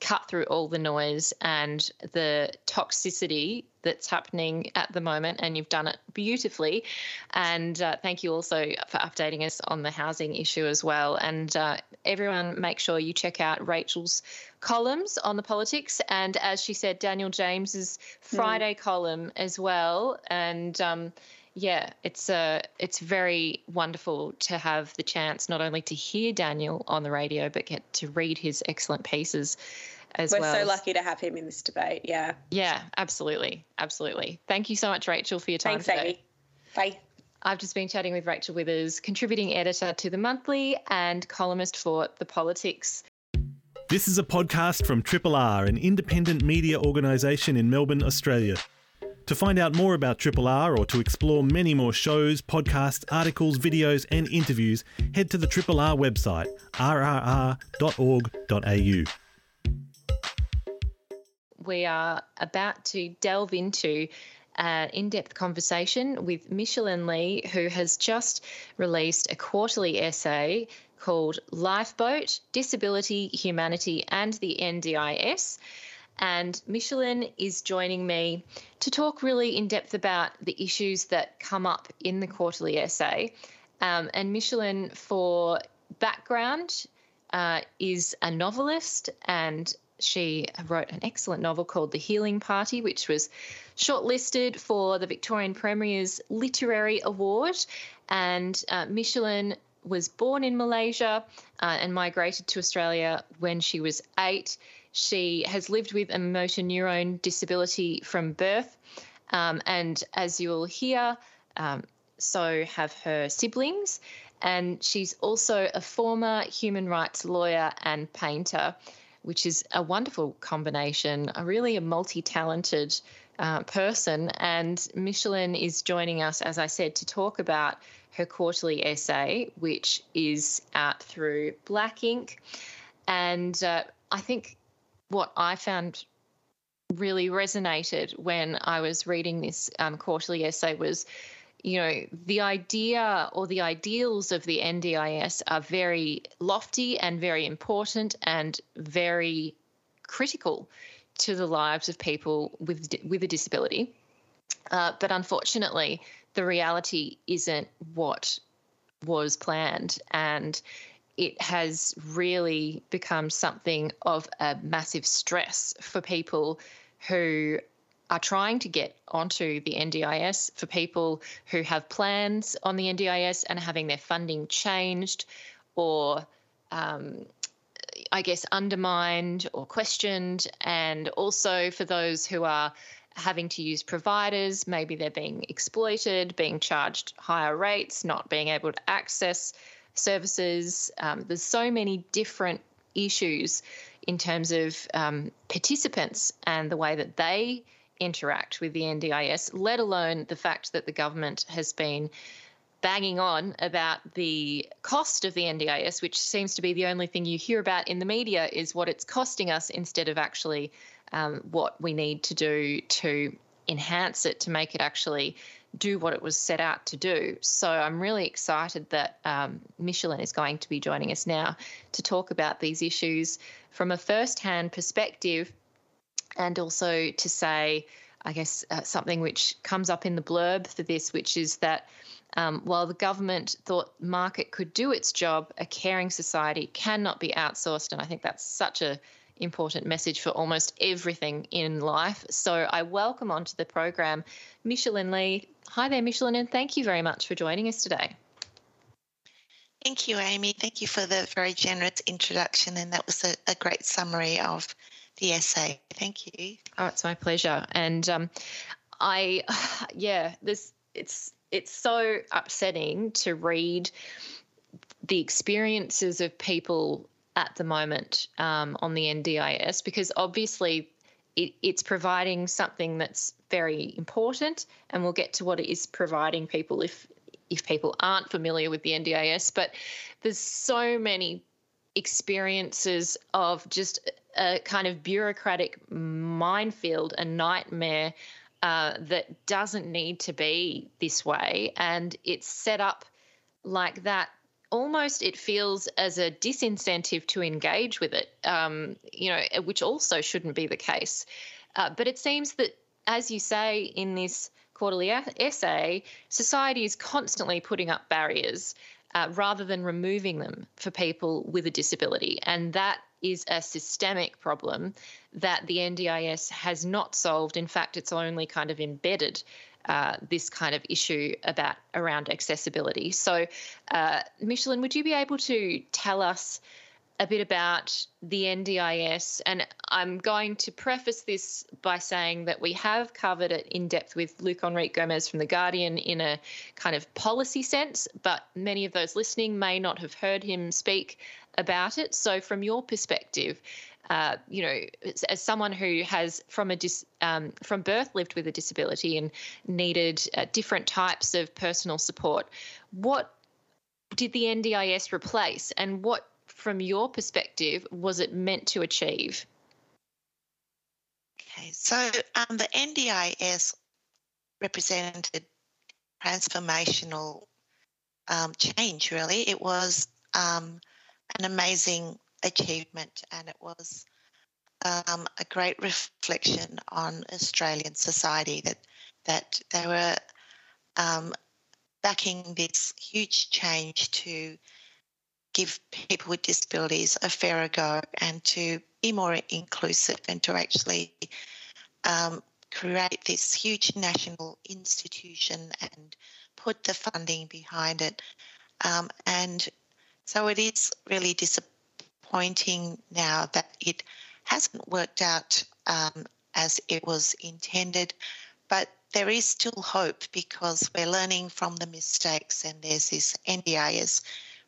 Speaker 2: cut through all the noise and the toxicity that's happening at the moment, and you've done it beautifully. And uh, thank you also for updating us on the housing issue as well. And uh, everyone, make sure you check out Rachel's columns on the politics, and as she said, Daniel James's Friday mm. column as well. And um, yeah, it's uh, it's very wonderful to have the chance not only to hear Daniel on the radio, but get to read his excellent pieces as
Speaker 3: We're
Speaker 2: well.
Speaker 3: We're so lucky to have him in this debate. Yeah.
Speaker 2: Yeah, absolutely, absolutely. Thank you so much, Rachel, for your time
Speaker 3: Thanks,
Speaker 2: today.
Speaker 3: Amy. Bye.
Speaker 2: I've just been chatting with Rachel Withers, contributing editor to The Monthly and columnist for The Politics.
Speaker 4: This is a podcast from Triple R, an independent media organisation in Melbourne, Australia. To find out more about Triple R or to explore many more shows, podcasts, articles, videos, and interviews, head to the Triple R website, rrr.org.au.
Speaker 2: We are about to delve into an in depth conversation with Micheline Lee, who has just released a quarterly essay called Lifeboat Disability, Humanity, and the NDIS. And Micheline is joining me to talk really in depth about the issues that come up in the quarterly essay. Um, and Micheline, for background, uh, is a novelist and she wrote an excellent novel called The Healing Party, which was shortlisted for the Victorian Premier's Literary Award. And uh, Micheline was born in Malaysia uh, and migrated to Australia when she was eight. She has lived with a motor neurone disability from birth. Um, and as you'll hear, um, so have her siblings. And she's also a former human rights lawyer and painter. which is a wonderful combination, a really a multi talented uh, person. And Micheline is joining us, as I said, to talk about her quarterly essay, which is out through Black Ink. And uh, I think what I found really resonated when I was reading this um, quarterly essay was you know, the idea or the ideals of the NDIS are very lofty and very important and very critical to the lives of people with with a disability. Uh, but unfortunately, the reality isn't what was planned, and it has really become something of a massive stress for people who are trying to get onto the NDIS for people who have plans on the NDIS and having their funding changed or um, I guess undermined or questioned, and also for those who are having to use providers, maybe they're being exploited, being charged higher rates, not being able to access services. Um, there's so many different issues in terms of um, participants and the way that they interact with the NDIS, let alone the fact that the government has been banging on about the cost of the NDIS, which seems to be the only thing you hear about in the media, is what it's costing us instead of actually um, what we need to do to enhance it to make it actually do what it was set out to do. So I'm really excited that um, Micheline is going to be joining us now to talk about these issues from a first hand perspective and also to say, I guess, uh, something which comes up in the blurb for this, which is that um, while the government thought market could do its job, a caring society cannot be outsourced. And I think that's such a important message for almost everything in life. So I welcome onto the program Micheline Lee. Hi there, Micheline, and thank you very much for joining us today.
Speaker 5: Thank you, Amy. Thank you for the very generous introduction, and that was a, a great summary of the essay. Thank you.
Speaker 2: Oh, it's my pleasure. And um, I, yeah, this it's it's so upsetting to read the experiences of people at the moment um, on the NDIS because obviously it, it's providing something that's very important, and we'll get to what it is providing people if if people aren't familiar with the NDIS. But there's so many experiences of just a kind of bureaucratic minefield, a nightmare uh, that doesn't need to be this way. And it's set up like that. Almost, it feels as a disincentive to engage with it, um, you know, which also shouldn't be the case. Uh, but it seems that, as you say in this quarterly essay, society is constantly putting up barriers uh, rather than removing them for people with a disability. And that is a systemic problem that the NDIS has not solved. In fact, it's only kind of embedded uh, this kind of issue about around accessibility. So, uh, Micheline, would you be able to tell us a bit about the NDIS. And I'm going to preface this by saying that we have covered it in depth with Luke Henriques-Gomes from The Guardian in a kind of policy sense, but many of those listening may not have heard him speak about it. So, from your perspective, uh, you know, as, someone who has from a dis, um, from birth lived with a disability and needed uh, different types of personal support, what did the NDIS replace, and what from your perspective, was it meant to achieve?
Speaker 5: Okay, so um, the NDIS represented transformational um, change, really. It was um, an amazing achievement and it was um, a great reflection on Australian society that, that they were um, backing this huge change to give people with disabilities a fairer go and to be more inclusive and to actually um, create this huge national institution and put the funding behind it. Um, and so it is really disappointing now that it hasn't worked out um, as it was intended. But there is still hope because we're learning from the mistakes, and there's this NDIS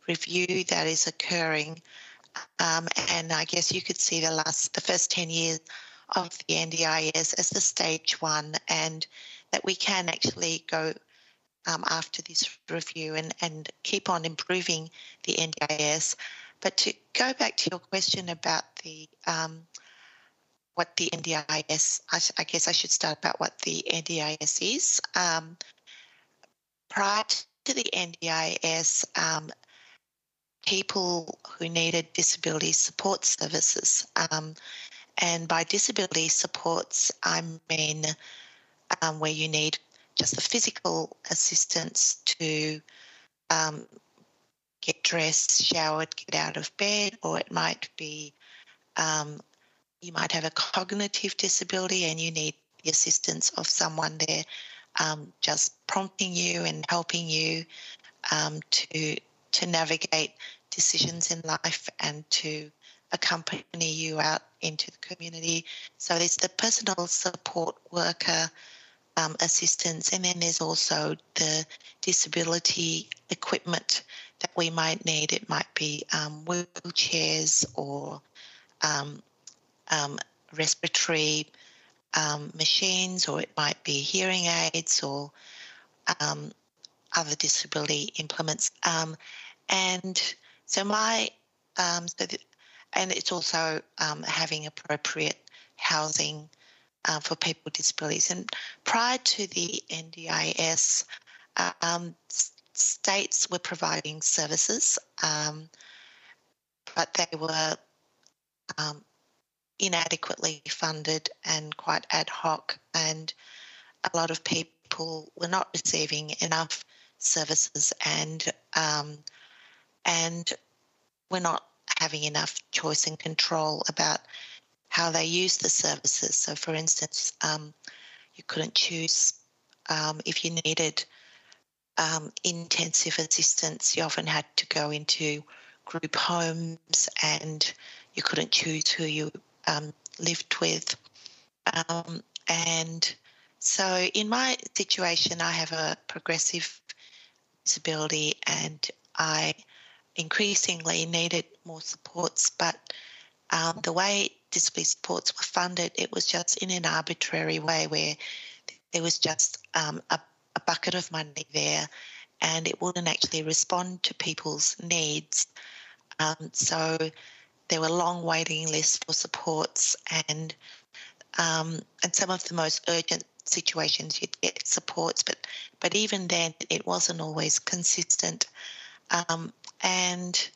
Speaker 5: review that is occurring. Um, and I guess you could see the last, the first 10 years of the NDIS as the stage one, and that we can actually go um, after this review and, and keep on improving the NDIS. But to go back to your question about the um, what the NDIS, I, I, guess I should start about what the NDIS is. Um, prior to the NDIS, um, people who needed disability support services, um, and by disability supports, I mean um, where you need just the physical assistance to um, get dressed, showered, get out of bed, or it might be um, you might have a cognitive disability and you need the assistance of someone there um, just prompting you and helping you um, to to navigate decisions in life and to accompany you out into the community. So there's the personal support worker um, assistance, and then there's also the disability equipment that we might need. It might be um, wheelchairs or um, um, respiratory um, machines, or it might be hearing aids or um, other disability implements. Um, and so my so the, and it's also having appropriate housing uh, for people with disabilities. And prior to the NDIS, um, states were providing services, um, but they were um, inadequately funded and quite ad hoc, and a lot of people were not receiving enough services and um, and we're not having enough choice and control about how they use the services. So, for instance, um, you couldn't choose um, if you needed um, intensive assistance, you often had to go into group homes and you couldn't choose who you um, lived with. Um, and so, in my situation, I have a progressive disability and I increasingly needed more supports. But um, the way disability supports were funded, it was just in an arbitrary way where there was just um, a, a bucket of money there and it wouldn't actually respond to people's needs. Um, so there were long waiting lists for supports, and um, and some of the most urgent situations you'd get supports, but but even then it wasn't always consistent. Um, and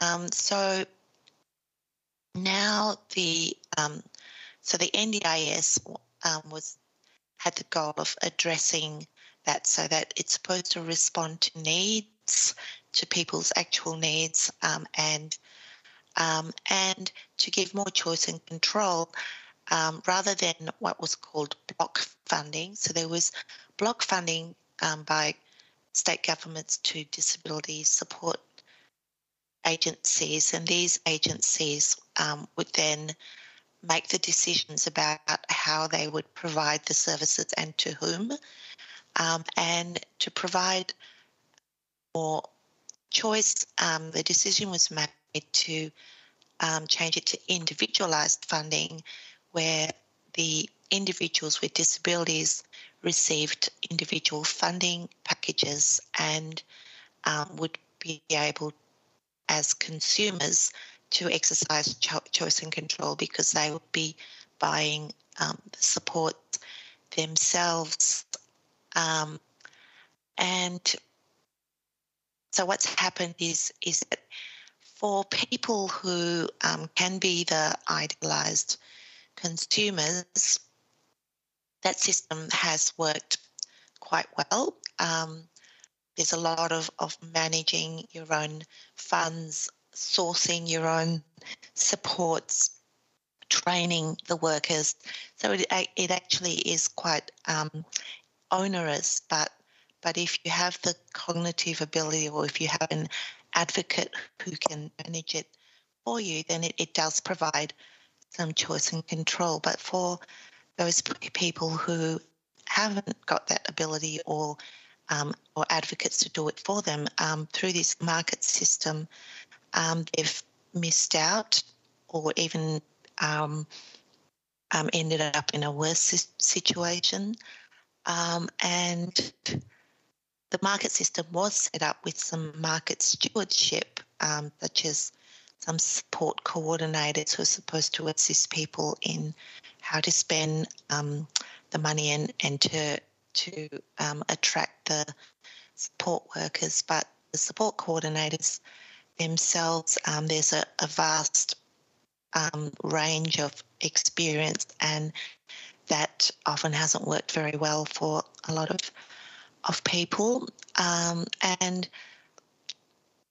Speaker 5: um, so now the um, so the NDIS um, was had the goal of addressing that so that it's supposed to respond to needs, to people's actual needs, um, and um, and to give more choice and control um, rather than what was called block funding. So there was block funding um, by state governments to disability support agencies, and these agencies um, would then make the decisions about how they would provide the services and to whom, um, and to provide more choice. Um, the decision was made to um, change it to individualised funding, where the individuals with disabilities received individual funding packages and um, would be able, as consumers, to exercise cho- choice and control because they would be buying um, support themselves. Um, and so what's happened is is that for people who um, can be the idealized consumers, that system has worked quite well. Um, there's a lot of, of managing your own funds, sourcing your own supports, training the workers. So it, it actually is quite um, onerous, but but if you have the cognitive ability or if you have an advocate who can manage it for you, then it, it does provide some choice and control. But for those people who haven't got that ability or um, or advocates to do it for them um, through this market system, um, they've missed out or even um, um, ended up in a worse situation. Um, and the market system was set up with some market stewardship, um, such as some support coordinators who are supposed to assist people in how to spend um, the money and, and to to attract the support workers. But the support coordinators themselves, um, there's a, a vast um, range of experience, and that often hasn't worked very well for a lot of of people. Um, and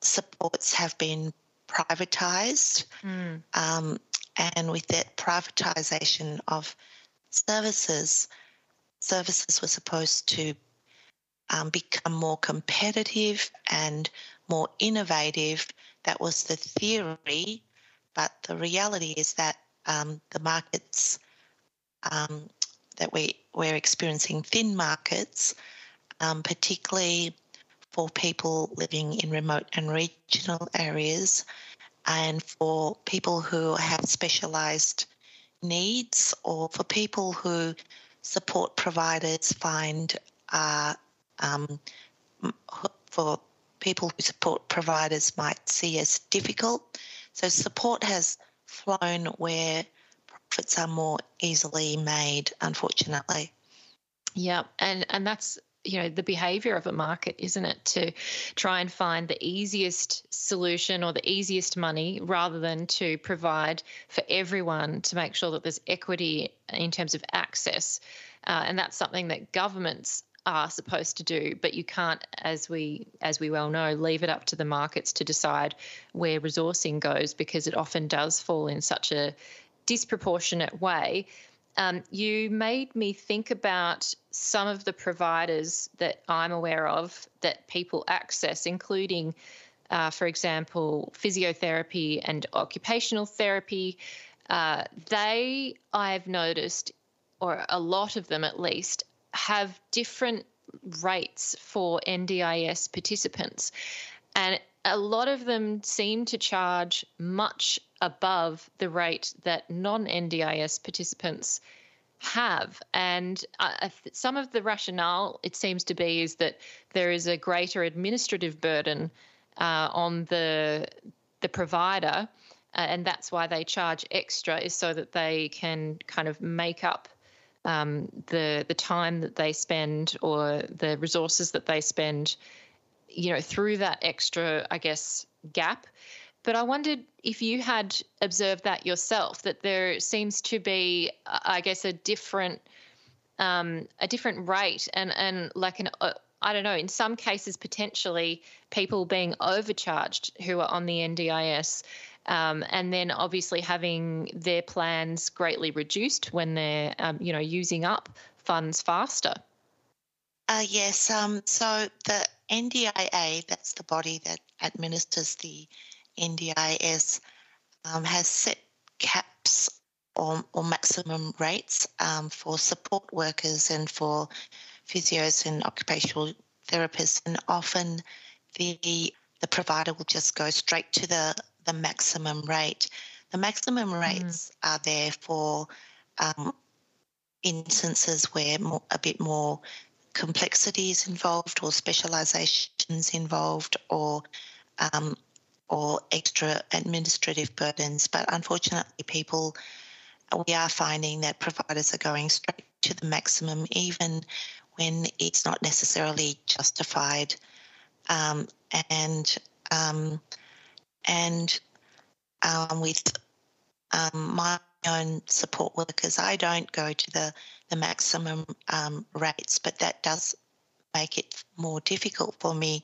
Speaker 5: supports have been privatized. Mm. Um, and with that privatization of services, services were supposed to um, become more competitive and more innovative. That was the theory, but the reality is that um, the markets um, that we, we're experiencing thin markets, um, particularly for people living in remote and regional areas and for people who have specialised needs or for people who support providers find uh, um, for people who support providers might see as difficult. So support has flown where profits are more easily made, unfortunately.
Speaker 2: Yeah, and and that's you know the behavior of a market isn't it to try and find the easiest solution or the easiest money rather than to provide for everyone to make sure that there's equity in terms of access uh, and that's something that governments are supposed to do but you can't as we as we well know leave it up to the markets to decide where resourcing goes because it often does fall in such a disproportionate way um, you made me think about some of the providers that I'm aware of that people access, including, uh, for example, physiotherapy and occupational therapy. Uh, they, I've noticed, or a lot of them at least, have different rates for NDIS participants. And a lot of them seem to charge much above the rate that non NDIS participants have. And uh, some of the rationale, it seems to be, is that there is a greater administrative burden uh, on the the provider, uh, and that's why they charge extra, is so that they can kind of make up um, the the time that they spend or the resources that they spend you know, through that extra, I guess, gap. But I wondered if you had observed that yourself, that there seems to be, I guess, a different, um, a different rate, and and like an, uh, I don't know, in some cases potentially people being overcharged who are on the NDIS, um, and then obviously having their plans greatly reduced when they're, um, you know, using up funds faster.
Speaker 5: Uh, yes. Um, so the NDIA, that's the body that administers the NDIS, um, has set caps or, or maximum rates um, for support workers and for physios and occupational therapists, and often the the provider will just go straight to the the maximum rate. The maximum mm. rates mm. are there for um, instances where more, a bit more complexities involved or specializations involved or um, or extra administrative burdens. But unfortunately, people we are finding that providers are going straight to the maximum, even when it's not necessarily justified. Um, and um, and um, with um, my own support workers, I don't go to the the maximum um, rates, but that does make it more difficult for me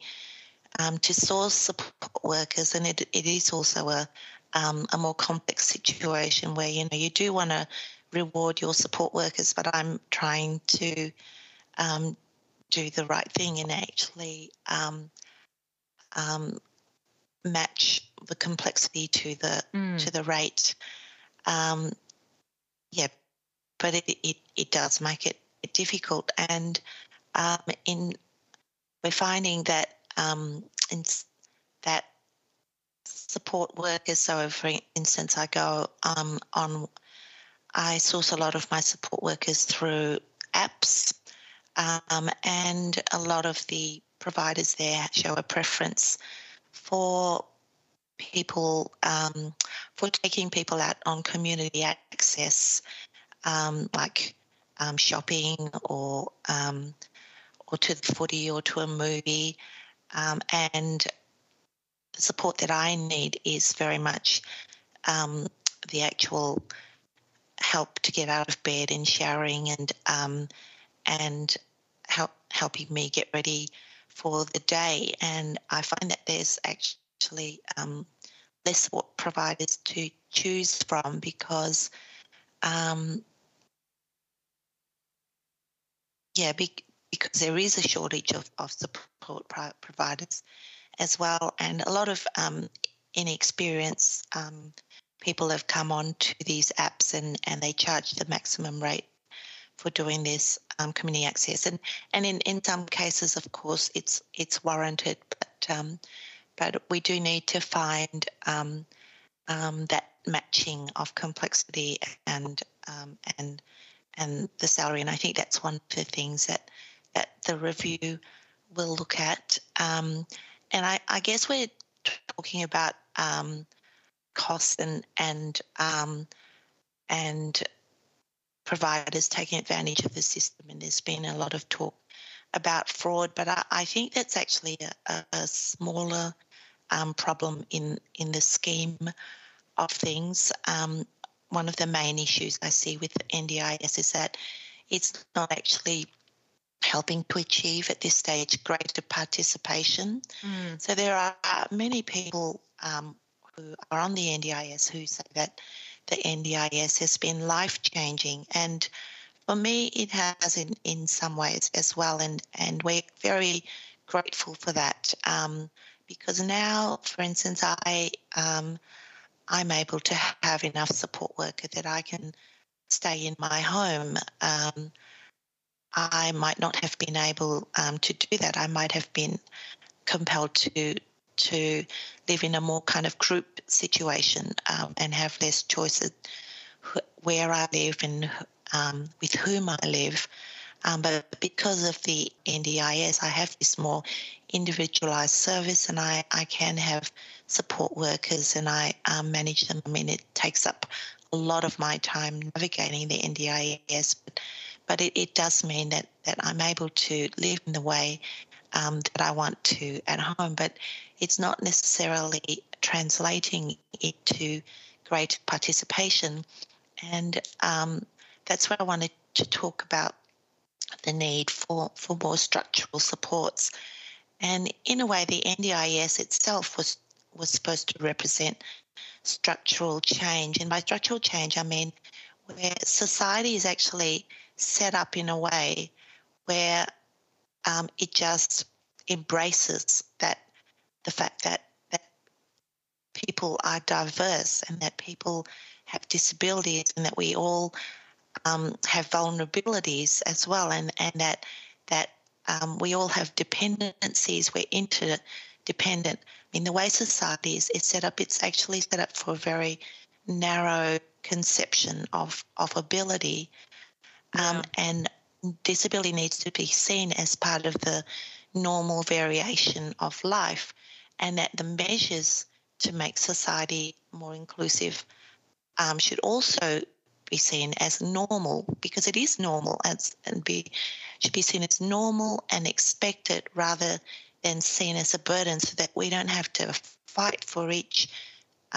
Speaker 5: um, to source support workers, and it, it is also a um, a more complex situation where you know you do want to reward your support workers, but I'm trying to um, do the right thing and actually match the complexity to the mm. to the rate. Um, yeah, but it, it, it does make it difficult. And um, in we're finding that um, in that support workers. So, for instance, I go um, on, I source a lot of my support workers through apps, um, and a lot of the providers there show a preference for people um, for taking people out on community access, um, like um, shopping or um, or to the footy or to a movie, um, and the support that I need is very much um, the actual help to get out of bed and showering and and help helping me get ready for the day. And I find that there's actually um, less what providers to choose from because, um, yeah, be, because there is a shortage of, of support providers as well. And a lot of um, inexperienced um, people have come on to these apps and, and they charge the maximum rate for doing this um, community access. And and in, in some cases, of course, it's it's warranted, but um, but we do need to find um, um that matching of complexity and um, and and the salary. And I think that's one of the things that that the review will look at. Um, and I, I guess we're talking about costs and and and providers taking advantage of the system. And there's been a lot of talk about fraud, but I, I think that's actually a, a smaller um, problem in, in the scheme of things. Um, one of the main issues I see with NDIS is that it's not actually helping to achieve at this stage greater participation. Mm. So there are many people um, who are on the NDIS who say that the NDIS has been life changing. And for me, it has in, in some ways as well. And, and we're very grateful for that um, because now, for instance, I, um, I'm able to have enough support worker that I can stay in my home. Um, I might not have been able um, to do that. I might have been compelled to to live in a more kind of group situation um, and have less choices where I live and um, with whom I live. Um, but because of the NDIS, I have this more individualized service and I, I can have support workers and I um, manage them. I mean, it takes up a lot of my time navigating the NDIS, but, but it, it does mean that, that I'm able to live in the way um, that I want to at home. But it's not necessarily translating it to great participation. And um, that's where I wanted to talk about the need for, for more structural supports. And in a way, the NDIS itself was, was supposed to represent structural change. And by structural change, I mean where society is actually set up in a way where um, it just embraces that the fact that that people are diverse and that people have disabilities and that we all um, have vulnerabilities as well. And, and that that um, we all have dependencies. We're interdependent. I mean the way society is, is set up it's actually set up for a very narrow conception of of ability. Um, yeah. and disability needs to be seen as part of the normal variation of life, and that the measures to make society more inclusive um, should also be seen as normal because it is normal as, and be should be seen as normal and expected rather than seen as a burden so that we don't have to fight for each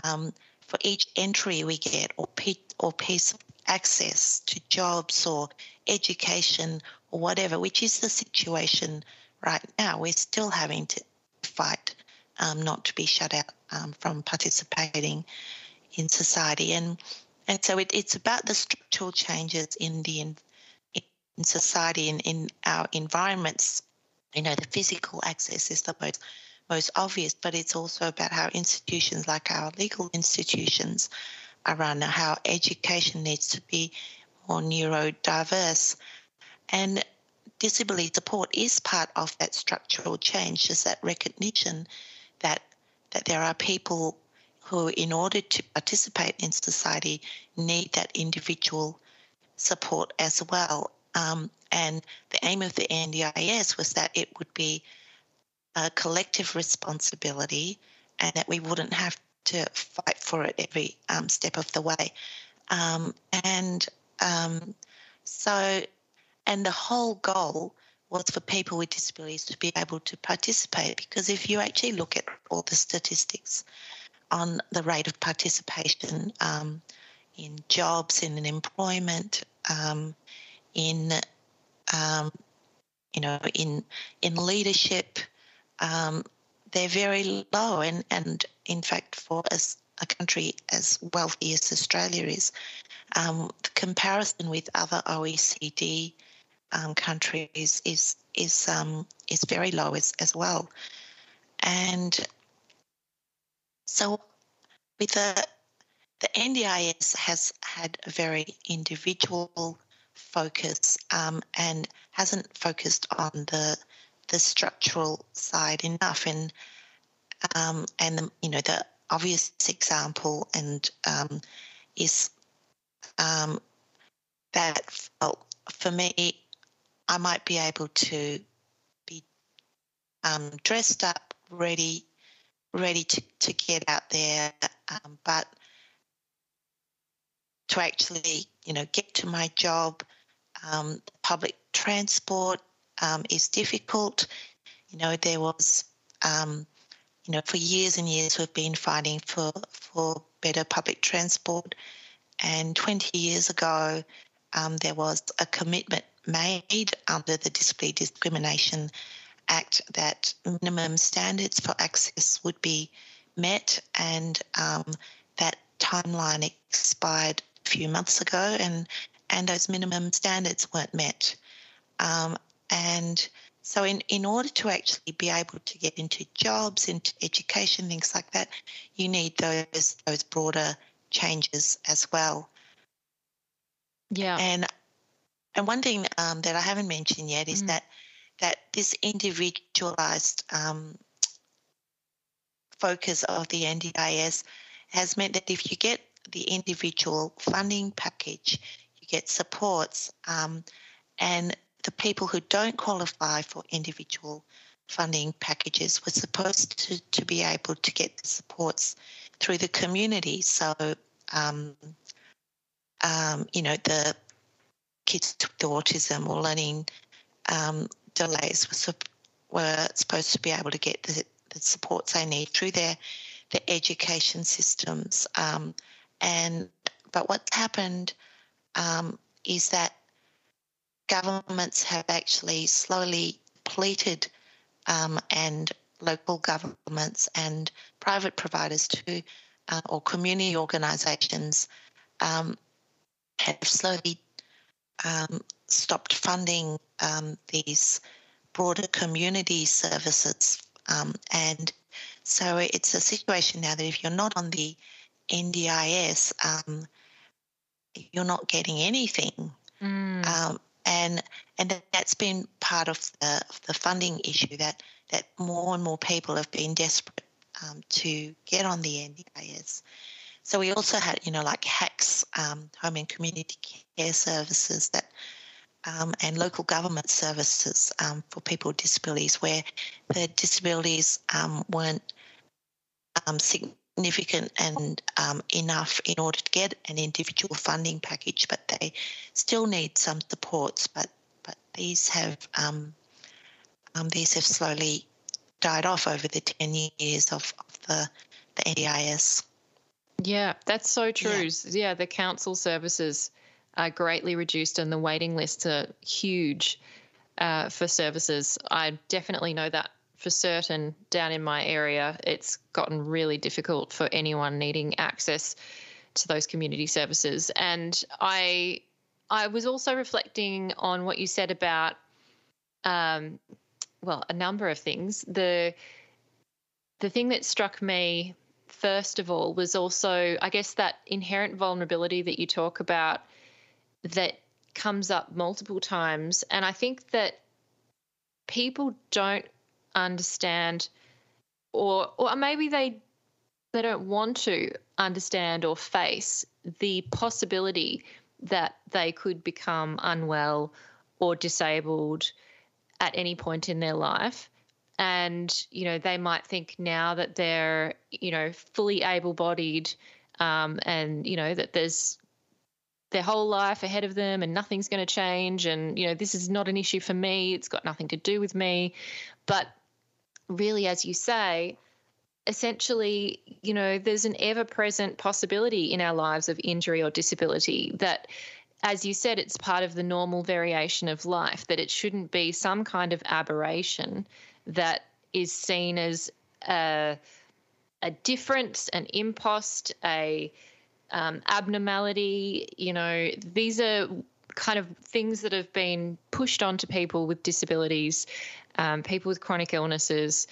Speaker 5: um, for each entry we get or pe- or piece of access to jobs or education or whatever which is the situation right now, we're still having to fight um, not to be shut out um, from participating in society. And and so it, it's about the structural changes in the in, in society and in, our environments. You know, the physical access is the most most obvious, but it's also about how institutions like our legal institutions are run, how education needs to be more neurodiverse. And disability support is part of that structural change, is that recognition that that there are people who, in order to participate in society, need that individual support as well. Um, and the aim of the NDIS was that it would be a collective responsibility and that we wouldn't have to fight for it every um, step of the way. Um, and um, so, and the whole goal was for people with disabilities to be able to participate because if you actually look at all the statistics on the rate of participation um, in jobs, in employment, um, in um, you know, in in leadership, um, they're very low, and and in fact, for us a country as wealthy as Australia is, um, the comparison with other OECD um, countries is is um, is very low as, as well, and so with the the NDIS has had a very individual focus um, and hasn't focused on the the structural side enough. And um, and the, you know the obvious example and um, is um, that well, for me I might be able to be um, dressed up ready ready to, to get out there um, but to actually, you know, get to my job. Um, public transport um, is difficult. You know, there was, um, you know, for years and years we've been fighting for for better public transport. And 20 years ago, um, there was a commitment made under the Disability Discrimination Act that minimum standards for access would be met, and um, that timeline expired a few months ago, and and those minimum standards weren't met. Um, and so, in, in order to actually be able to get into jobs, into education, things like that, you need those those broader changes as well.
Speaker 2: Yeah.
Speaker 5: And and one thing um, that I haven't mentioned yet is mm. that that this individualized um, focus of the NDIS has meant that if you get the individual funding package, you get supports, um, and the people who don't qualify for individual funding packages were supposed to, to be able to get the supports through the community. So, um, um, you know, the kids with autism or learning um, delays were, were supposed to be able to get the, the supports they need through their, their education systems. Um, and but what's happened um, is that governments have actually slowly depleted um, and local governments and private providers too, uh, or community organisations um, have slowly um, stopped funding um, these broader community services. Um, and so it's a situation now that if you're not on the NDIS, um, you're not getting anything.
Speaker 2: Mm.
Speaker 5: Um, and and that's been part of the the funding issue that that more and more people have been desperate um, to get on the NDIS. So we also had you know like HACS, um, home and community care services that. Um, and local government services um, for people with disabilities, where the disabilities um, weren't um, significant and enough in order to get an individual funding package, but they still need some supports. But but these have um, um, these have slowly died off over the ten years of, of the the NDIS.
Speaker 2: Yeah, that's so true. Yeah. yeah, the council services are greatly reduced, and the waiting lists are huge uh, for services. I definitely know that for certain down in my area, it's gotten really difficult for anyone needing access to those community services. And I I was also reflecting on what you said about um, well, a number of things. The the thing that struck me first of all was also, I guess, that inherent vulnerability that you talk about that comes up multiple times. And I think that people don't understand or or maybe they they don't want to understand or face the possibility that they could become unwell or disabled at any point in their life. And you know they might think now that they're you know fully able-bodied um, and you know that there's their whole life ahead of them and nothing's going to change and you know this is not an issue for me. It's got nothing to do with me. But really as you say essentially you know there's an ever present possibility in our lives of injury or disability that as you said it's part of the normal variation of life that it shouldn't be some kind of aberration that is seen as a, a difference, an impost, a um, abnormality. You know, these are kind of things that have been pushed onto people with disabilities, um, people with chronic illnesses.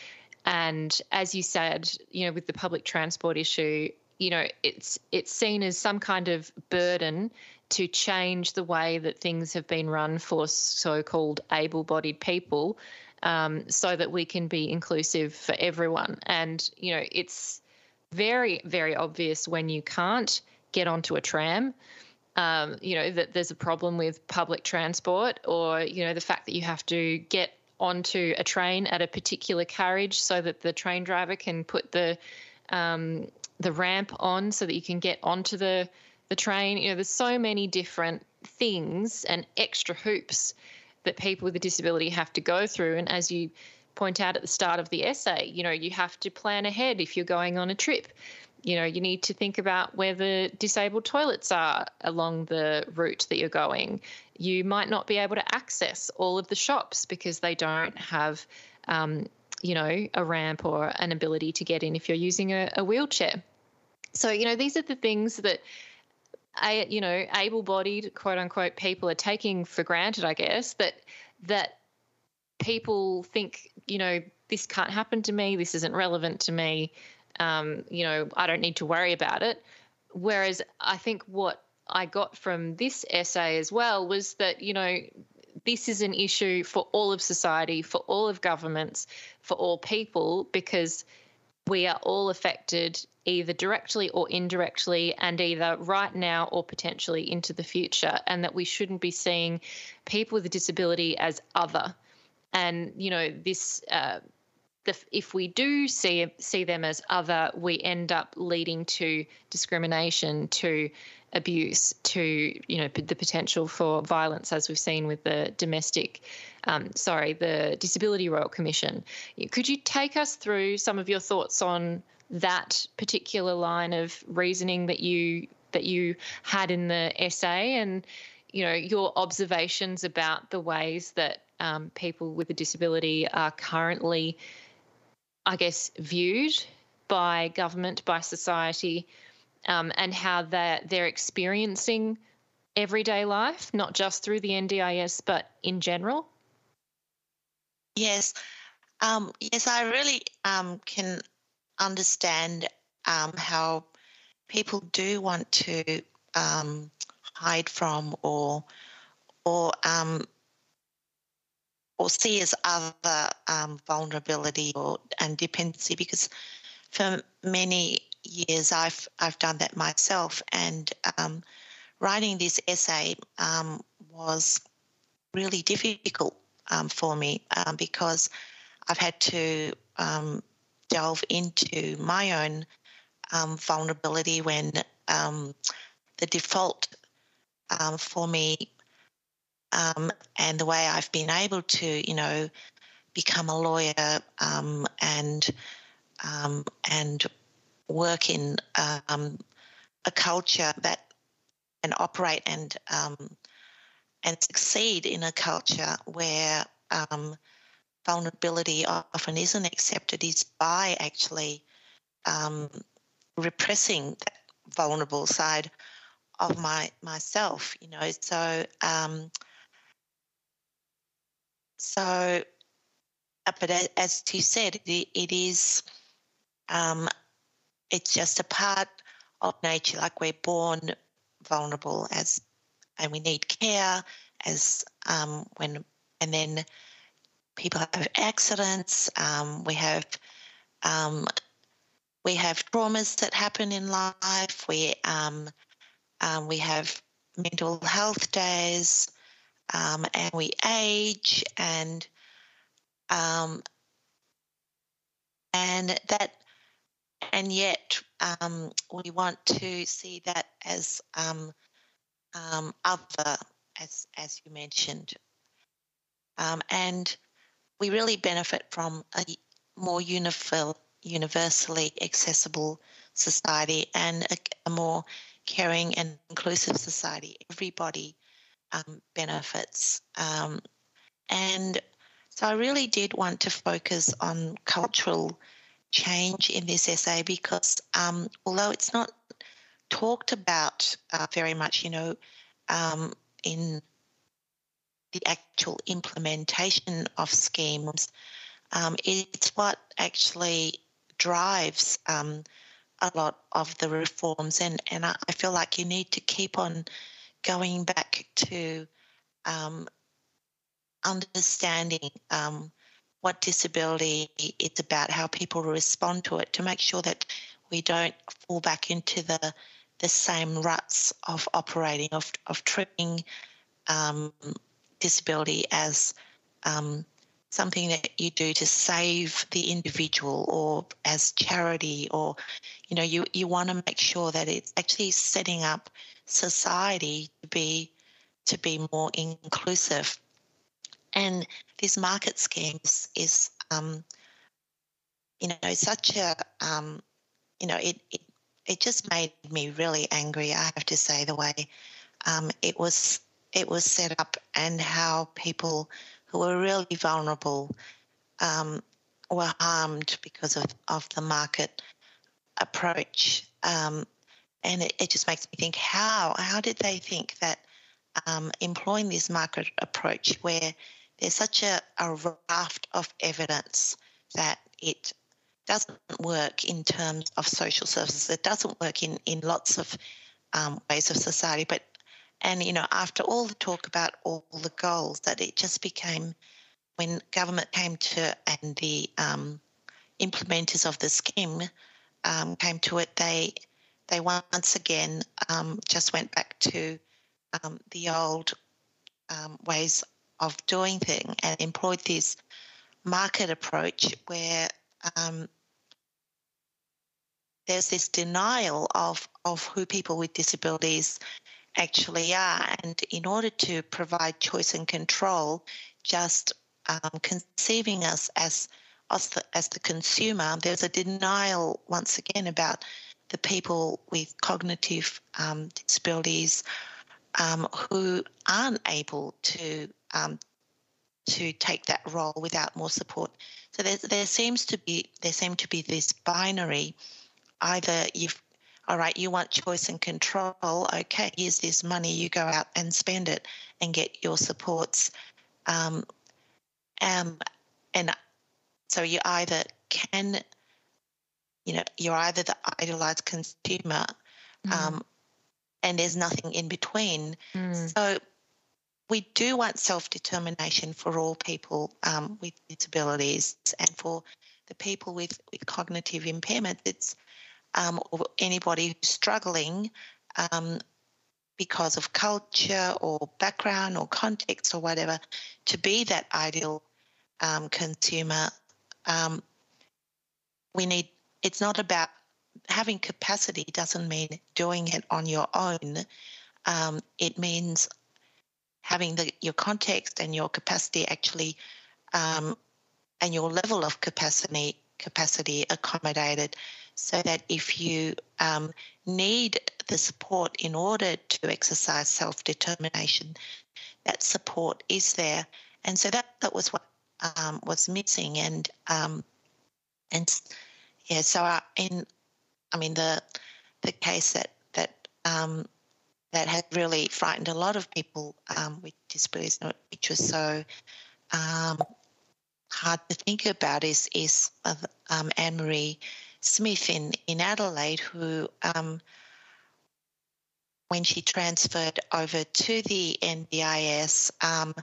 Speaker 2: And as you said, you know, with the public transport issue, you know, it's it's seen as some kind of burden to change the way that things have been run for so-called able-bodied people um, so that we can be inclusive for everyone. And, you know, it's very, very obvious when you can't get onto a tram. Um, you know, that there's a problem with public transport, or, you know, the fact that you have to get onto a train at a particular carriage so that the train driver can put the um, the ramp on so that you can get onto the the train. You know, there's so many different things and extra hoops that people with a disability have to go through. And as you point out at the start of the essay, you know, you have to plan ahead if you're going on a trip. You know, you need to think about where the disabled toilets are along the route that you're going. You might not be able to access all of the shops because they don't have, um, you know, a ramp or an ability to get in if you're using a, a wheelchair. So, you know, these are the things that you know, able-bodied quote unquote people are taking for granted, I guess, that that people think, you know, this can't happen to me, this isn't relevant to me, um, you know, I don't need to worry about it. Whereas I think what I got from this essay as well was that, you know, this is an issue for all of society, for all of governments, for all people, because we are all affected either directly or indirectly, and either right now or potentially into the future, and that we shouldn't be seeing people with a disability as other. And you know this. Uh, the, if we do see see them as other, we end up leading to discrimination, to abuse, to you know the potential for violence, as we've seen with the domestic, um, sorry, the Disability Royal Commission. Could you take us through some of your thoughts on that particular line of reasoning that you that you had in the essay and you know your observations about the ways that um, people with a disability are currently i guess viewed by government by society um, and how they're, experiencing everyday life not just through the ndis but in general.
Speaker 5: Yes. Um, yes i really um, can understand um, how people do want to um, hide from or or um, or see as other vulnerability or and dependency because for many years I've I've done that myself. And um, writing this essay um, was really difficult for me because I've had to delve into my own um, vulnerability when um, the default um, for me um, and the way I've been able to, you know, become a lawyer um, and um, and work in a culture that and operate and and succeed in a culture where um, vulnerability often isn't accepted is by actually um, repressing that vulnerable side of my myself you know? So um, so uh, but as you said it, it is um, it's just a part of nature like we're born vulnerable as and we need care as um, when and then people have accidents. Um, we have um, we have traumas that happen in life. We um, um, we have mental health days, um, and we age, and and that, and yet um, we want to see that as um, um, other, as as you mentioned, um, and we really benefit from a more universally accessible society and a, a more caring and inclusive society. Everybody um, benefits. Um, and so I really did want to focus on cultural change in this essay because um, although it's not talked about uh, very much, you know, um, in the actual implementation of schemes, um, it's what actually drives um, a lot of the reforms. And, and I, I, feel like you need to keep on going back to um, understanding um, what disability it's about, how people respond to it, to make sure that we don't fall back into the the same ruts of operating, of, of treating um, disability as um, something that you do to save the individual or as charity or you know you you want to make sure that it's actually setting up society to be to be more inclusive. And these market schemes is um, you know such a um, you know it, it it just made me really angry i have to say the way um, it was it was set up and how people who were really vulnerable um, were harmed because of, of the market approach. Um, and it, it, just makes me think how how did they think that um, employing this market approach where there's such a, a raft of evidence that it doesn't work in terms of social services. It doesn't work in, in lots of um, ways of society but and, you know, after all the talk about all the goals, that it just became when government came to and the um, implementers of the scheme um, came to it, they they once again um, just went back to um, the old um, ways of doing things and employed this market approach where um, there's this denial of of who people with disabilities actually are. And in order to provide choice and control, just um, conceiving us as as the, as the consumer, there's a denial once again about the people with cognitive um, disabilities um, who aren't able to um, to take that role without more support. So there, there seems to be there seem to be this binary. Either you've all right, you want choice and control. Okay, here's this money. You go out and spend it and get your supports. Um, um, and so you either can, you know, you're either the idolized consumer, mm. um, and there's nothing in between. Mm. So we do want self determination for all people um, with disabilities and for the people with, with cognitive impairment. It's um, or anybody who's struggling um, because of culture or background or context or whatever to be that ideal um, consumer. Um, we need, it's not about having capacity, doesn't mean doing it on your own. Um, it means having the, your context and your capacity actually um, and your level of capacity capacity accommodated so that if you um, need the support in order to exercise self determination, that support is there. And so that, that was what um, was missing. And um, and yeah, so I, in I mean the the case that that um, that had really frightened a lot of people um, with disabilities, which was so um, hard to think about, is is um, Anne Marie Smith in, in Adelaide, who, um, when she transferred over to the NDIS, um,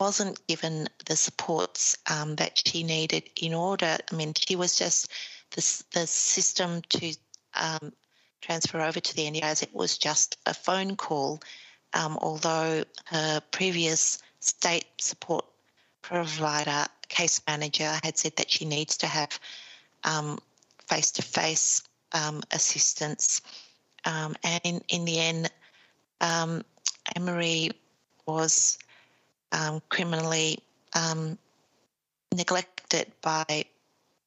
Speaker 5: wasn't given the supports um, that she needed in order. I mean, she was just the, the system to um, transfer over to the NDIS, it was just a phone call, um, although her previous state support provider, case manager, had said that she needs to have face to face assistance. Um, and in, in the end, um, Anne-Marie was um, criminally um, neglected by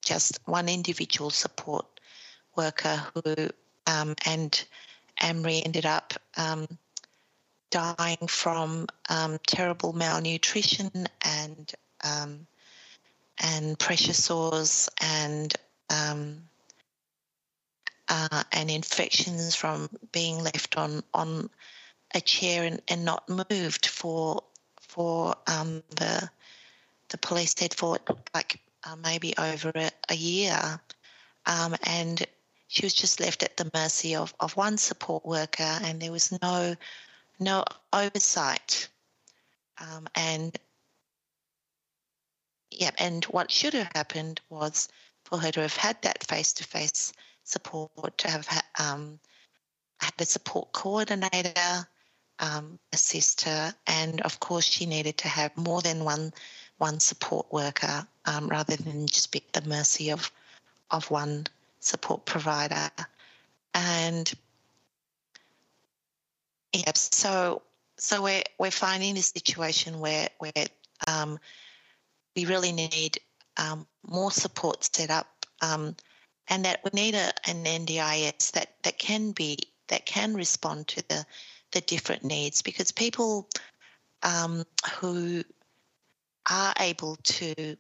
Speaker 5: just one individual support worker who, um, and Anne-Marie ended up um, dying from terrible malnutrition and and pressure sores and um, uh, and infections from being left on on a chair and, and not moved for for um, the the police said for like uh, maybe over a, a year, um, and she was just left at the mercy of, of one support worker, and there was no no oversight, um, and yeah, and what should have happened was for her to have had that face to face support, to have um, had a support coordinator um, assist her, and of course she needed to have more than one one support worker um, rather than just be at the mercy of of one support provider. And yeah, so so we're we're finding a situation where where um, we really need um, more support set up um, and that we need a, an NDIS that, that can be that can respond to the the different needs because people um, who are able to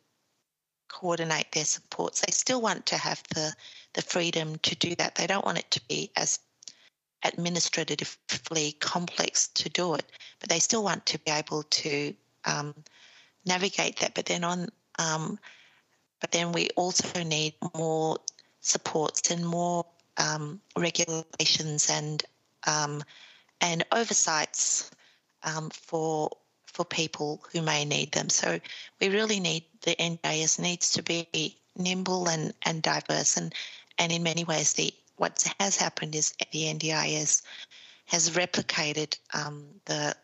Speaker 5: coordinate their supports they still want to have the the freedom to do that. They don't want it to be as administratively complex to do it but they still want to be able to um, navigate that. But then on um, but then we also need more supports and more um, regulations and um, and oversights um, for for people who may need them. So we really need the NDIS needs to be nimble and, and diverse. And and in many ways the what has happened is the NDIS has replicated um, the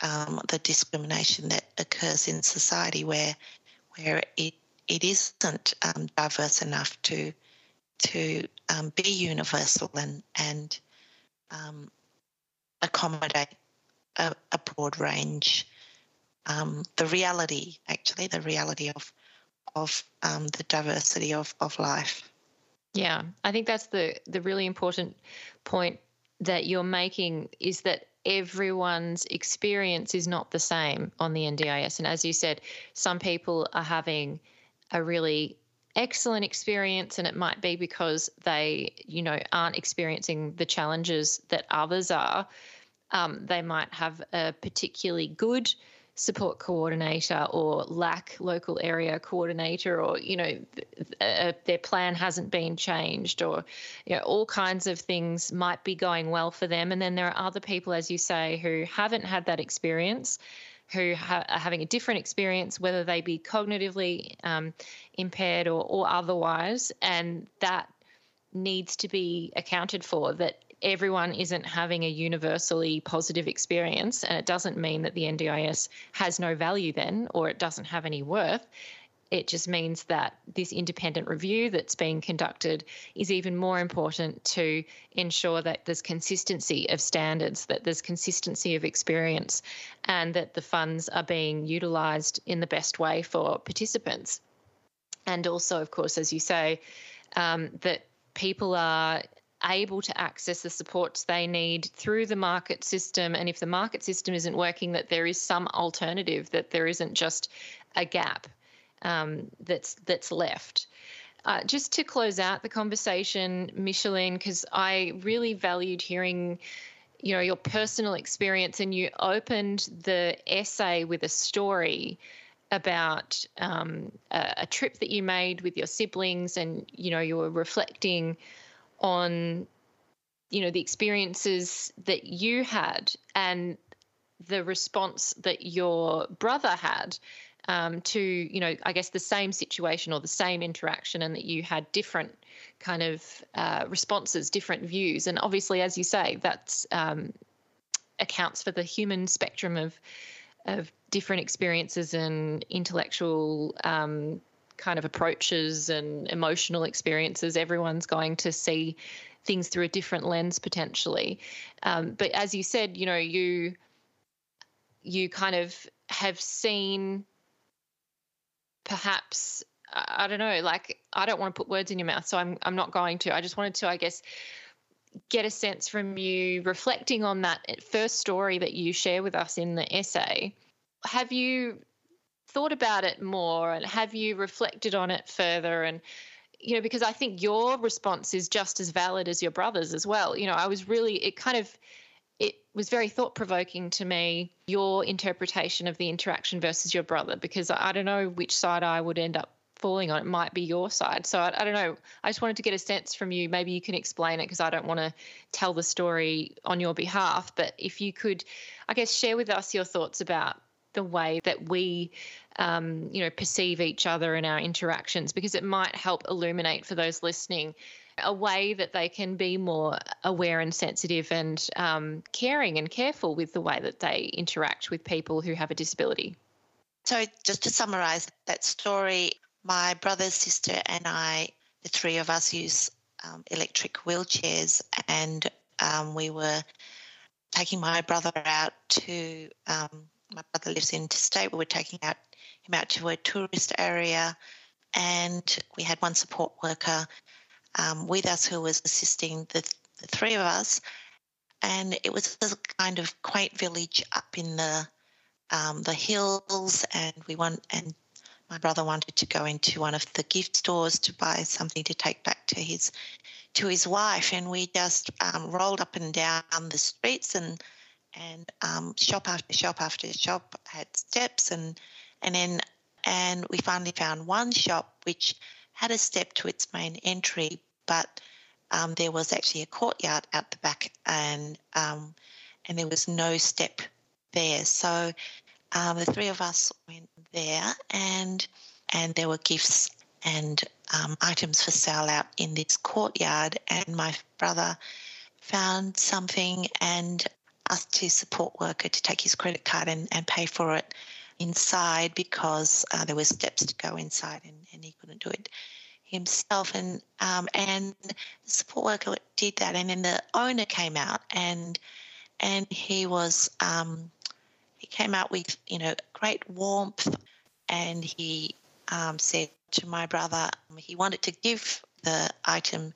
Speaker 5: um, the discrimination that occurs in society where where it it isn't um, diverse enough to to um, be universal and and um, accommodate a, a, broad range. Um, the reality, actually, the reality of of the diversity of, of life.
Speaker 2: Yeah, I think that's the the really important point that you're making is that everyone's experience is not the same on the NDIS. And as you said, some people are having a really excellent experience and it might be because they you know aren't experiencing the challenges that others are um, they might have a particularly good support coordinator or lack local area coordinator or you know uh, their plan hasn't been changed or you know all kinds of things might be going well for them and then there are other people as you say who haven't had that experience who ha- are having a different experience, whether they be cognitively um, impaired or, or otherwise, and that needs to be accounted for. That everyone isn't having a universally positive experience, and it doesn't mean that the NDIS has no value then, or it doesn't have any worth. It just means that this independent review that's being conducted is even more important to ensure that there's consistency of standards, that there's consistency of experience, and that the funds are being utilised in the best way for participants. And also, of course, as you say, um, that people are able to access the supports they need through the market system. And if the market system isn't working, that there is some alternative, that there isn't just a gap um, that's that's left. Uh, just to close out the conversation, Micheline, because I really valued hearing, you know, your personal experience, and you opened the essay with a story about um, a, a trip that you made with your siblings, and you know, you were reflecting on, you know, the experiences that you had and the response that your brother had um, to you know I guess the same situation or the same interaction, and that you had different kind of uh, responses, different views, and obviously, as you say, that um, accounts for the human spectrum of of different experiences and intellectual um, kind of approaches and emotional experiences. Everyone's going to see things through a different lens potentially. Um, but as you said, you know, you you kind of have seen perhaps I don't know, like I don't want to put words in your mouth, so I'm I'm not going to. I just wanted to, I guess, get a sense from you reflecting on that first story that you share with us in the essay. Have you thought about it more and have you reflected on it further and you know because i think your response is just as valid as your brother's as well you know i was really it kind of it was very thought provoking to me your interpretation of the interaction versus your brother because I, don't know which side I would end up falling on. It might be your side. So I, I don't know. I just wanted to get a sense from you. Maybe you can explain it because I don't want to tell the story on your behalf. But if you could, I guess, share with us your thoughts about the way that we um, you know perceive each other in our interactions because it might help illuminate for those listening a way that they can be more aware and sensitive and um, caring and careful with the way that they interact with people who have a disability.
Speaker 5: So, just to summarize that story, my brother, sister, and I, the three of us, use um, electric wheelchairs, and um, we were taking my brother out to um, my brother lives in interstate. We were taking out him out to a tourist area, and we had one support worker um, with us who was assisting the, the three of us. And it was a kind of quaint village up in the um, the hills, and we want and my brother wanted to go into one of the gift stores to buy something to take back to his to his wife, and we just um, rolled up and down the streets and and um, shop after shop after shop had steps and and then and we finally found one shop which had a step to its main entry, but um, there was actually a courtyard out the back and um, and there was no step there. So um, the three of us went there and and there were gifts and um, items for sale out in this courtyard and my brother found something and asked his support worker to take his credit card and, and pay for it inside because uh, there were steps to go inside and, and he couldn't do it himself. And um, and the support worker did that and then the owner came out and and he was um, he came out with you know great warmth and he um, said to my brother he wanted to give the item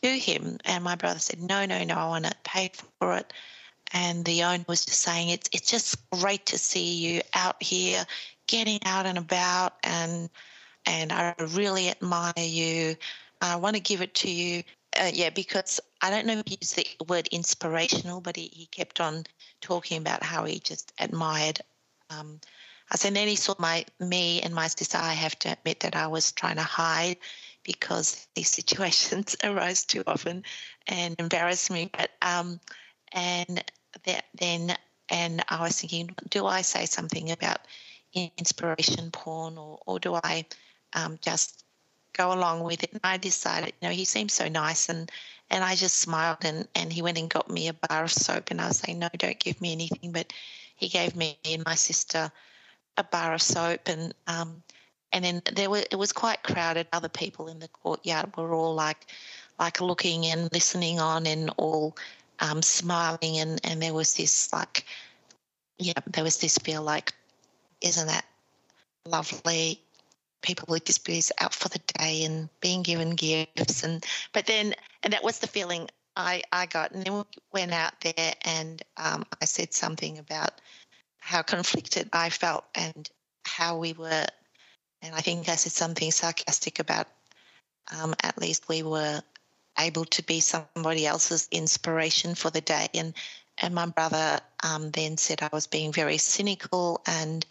Speaker 5: to him and my brother said no no no I want to pay for it and the owner was just saying it's it's just great to see you out here getting out and about and and I really admire you. I want to give it to you. Uh, yeah, because I don't know if he used the word inspirational, but he, he kept on talking about how he just admired um, us. And then he saw my me and my sister. I have to admit that I was trying to hide because these situations arise too often and embarrass me. But um, and that, then and I was thinking, do I say something about inspiration porn or, or do I um, just go along with it? And I decided, you know, he seemed so nice and and I just smiled and, and he went and got me a bar of soap and I was saying, no, don't give me anything. But he gave me and my sister a bar of soap and um, and then there were it was quite crowded. Other people in the courtyard were all like like looking and listening on and all um, smiling and, and there was this like yeah there was this feel like isn't that lovely? People with disabilities out for the day and being given gifts and but then and that was the feeling I, I got. And then we went out there and um, I said something about how conflicted I felt and how we were and I think I said something sarcastic about um, at least we were able to be somebody else's inspiration for the day. And and my brother um, then said I was being very cynical and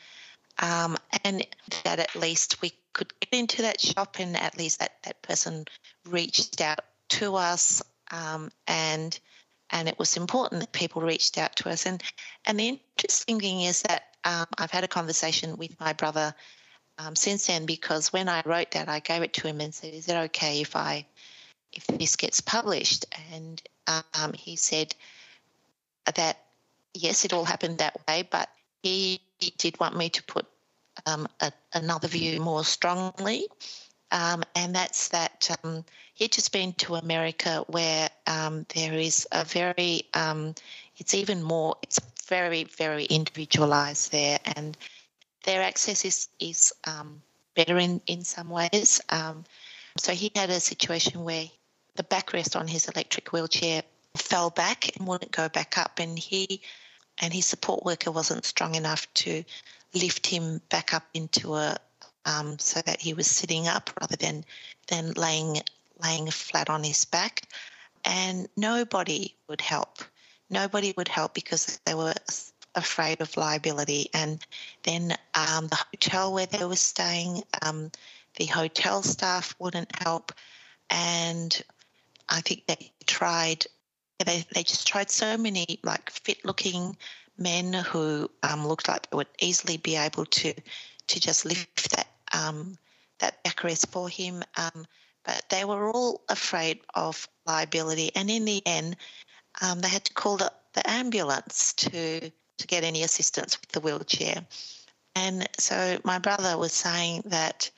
Speaker 5: um, and that at least we could get into that shop and at least that, that person reached out to us um, and and it was important that people reached out to us and and the interesting thing is that um, I've had a conversation with my brother um, since then because when I wrote that, I gave it to him and said, "Is it okay if I if this gets published?" And um, he said that yes, it all happened that way, but he, did want me to put um, a, another view more strongly. Um, and that's that um, he'd just been to America where um, there is a very, um, it's even more, it's very, very individualized there. And their access is, is better in, in some ways. So he had a situation where the backrest on his electric wheelchair fell back and wouldn't go back up. And he and his support worker wasn't strong enough to lift him back up into a um, so that he was sitting up rather than than laying laying flat on his back. And nobody would help. Nobody would help because they were afraid of liability. And then um, the hotel where they were staying, um, the hotel staff wouldn't help. And I think they tried they, they just tried so many like fit looking men who um, looked like they would easily be able to to just lift that um, that backrest for him. Um, but they were all afraid of liability, and in the end, um, they had to call the, the ambulance to to get any assistance with the wheelchair. And so my brother was saying that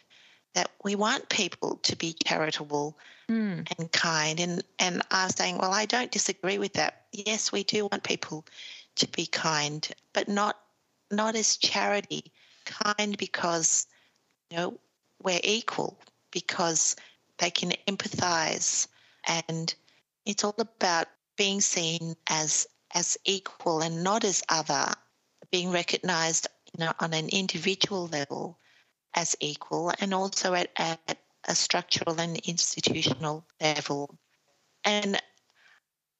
Speaker 5: that we want people to be charitable mm. and kind. And, and I was saying, well, I don't disagree with that. Yes, we do want people to be kind, but not not as charity. Kind because you know we're equal, because they can empathize, and it's all about being seen as as equal and not as other, being recognized you know, on an individual level as equal and also at, at a structural and institutional level. And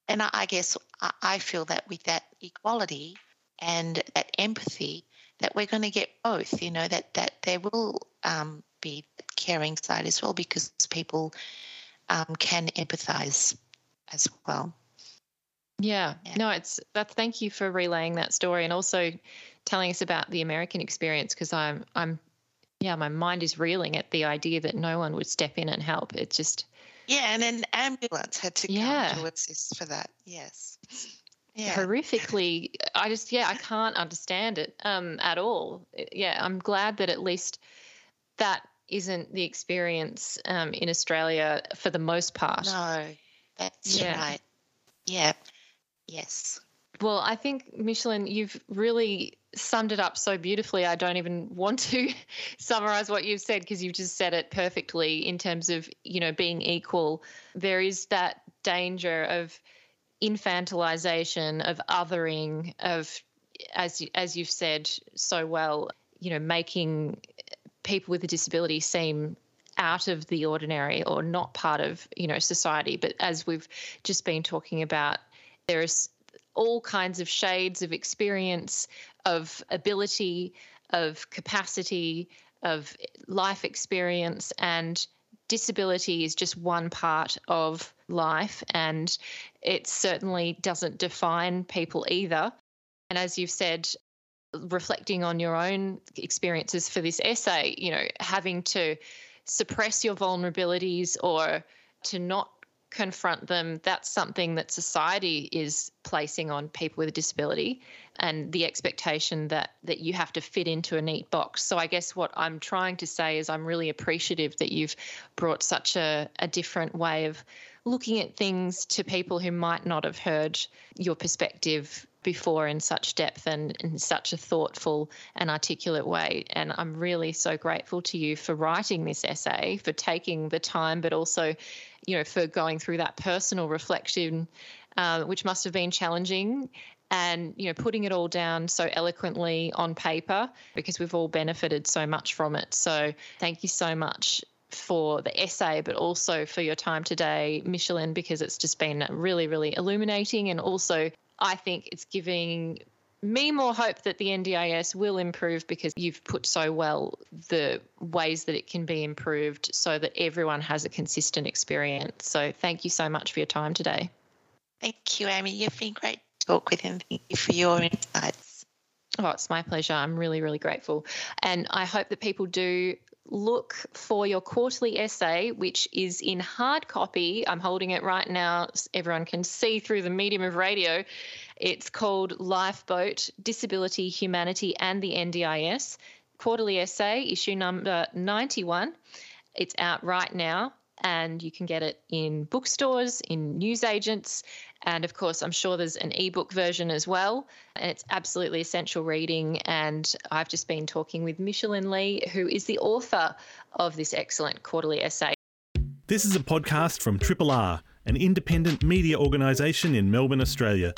Speaker 5: and I guess I feel that with that equality and that empathy, that we're going to get both. You know that that there will um, be caring side as well because people um, can empathise as well.
Speaker 2: Yeah. yeah. No, it's that. Thank you for relaying that story and also telling us about the American experience because I'm I'm yeah, my mind is reeling at the idea that no one would step in and help. It just
Speaker 5: yeah, and an ambulance had to yeah. come to assist for that. Yes.
Speaker 2: Yeah. horrifically i just yeah i can't understand it um at all yeah i'm glad that at least that isn't the experience um in australia for the most part
Speaker 5: no that's yeah. right yeah yes
Speaker 2: well i think Micheline you've really summed it up so beautifully. I don't even want to summarize what you've said because you've just said it perfectly in terms of, you know, being equal. There is that danger of infantilization, of othering, of as as you've said so well, you know, making people with a disability seem out of the ordinary or not part of, you know, society. But as we've just been talking about, there is all kinds of shades of experience, of ability, of capacity, of life experience, and disability is just one part of life. And it certainly doesn't define people either. And as you've said, reflecting on your own experiences for this essay, you know, having to suppress your vulnerabilities or to not confront them, that's something that society is placing on people with a disability and the expectation that that you have to fit into a neat box. So I guess what I'm trying to say is I'm really appreciative that you've brought such a, a different way of looking at things to people who might not have heard your perspective before in such depth and in such a thoughtful and articulate way. And I'm really so grateful to you for writing this essay, for taking the time, but also, you know, for going through that personal reflection, uh, which must have been challenging. And you know, putting it all down so eloquently on paper because we've all benefited so much from it. So, thank you so much for the essay, but also for your time today, Micheline, because it's just been really, really illuminating and also I think it's giving me more hope that the NDIS will improve because you've put so well the ways that it can be improved so that everyone has a consistent experience. So thank you so much for your time today.
Speaker 5: Thank you, Amy. You've been great to talk with and thank you for your insights.
Speaker 2: Oh, it's my pleasure. I'm really, really grateful. And I hope that people do look for your quarterly essay, which is in hard copy. I'm holding it right now. So Everyone can see through the medium of radio. It's called Lifeboat Disability, Humanity, and the NDIS. Quarterly essay, issue number 91. It's out right now and you can get it in bookstores, in newsagents, and of course, I'm sure there's an ebook version as well. And it's absolutely essential reading. And I've just been talking with Micheline Lee, who is the author of this excellent quarterly essay.
Speaker 4: This is a podcast from Triple R, an independent media organisation in Melbourne, Australia.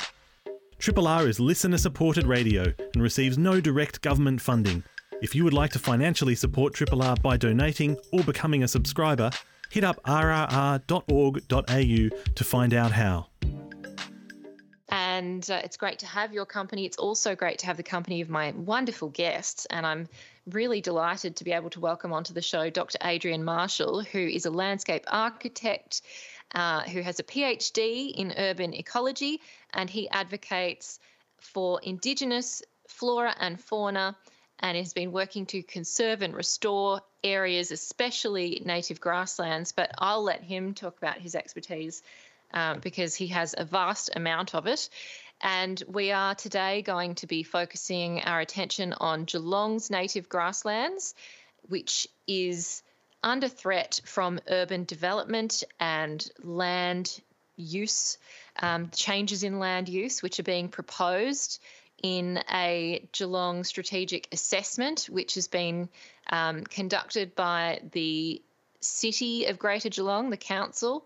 Speaker 4: Triple R is listener supported radio and receives no direct government funding. If you would like to financially support Triple R by donating or becoming a subscriber, hit up rrr.org.au to find out how.
Speaker 2: And uh, it's great to have your company. It's also great to have the company of my wonderful guests. And I'm really delighted to be able to welcome onto the show Dr. Adrian Marshall, who is a landscape architect. Uh, who has a PhD in urban ecology and he advocates for Indigenous flora and fauna and has been working to conserve and restore areas, especially native grasslands. But I'll let him talk about his expertise um, because he has a vast amount of it. And we are today going to be focusing our attention on Geelong's native grasslands, which is under threat from urban development and land use, um, changes in land use, which are being proposed in a Geelong strategic assessment, which has been um, conducted by the City of Greater Geelong, the council.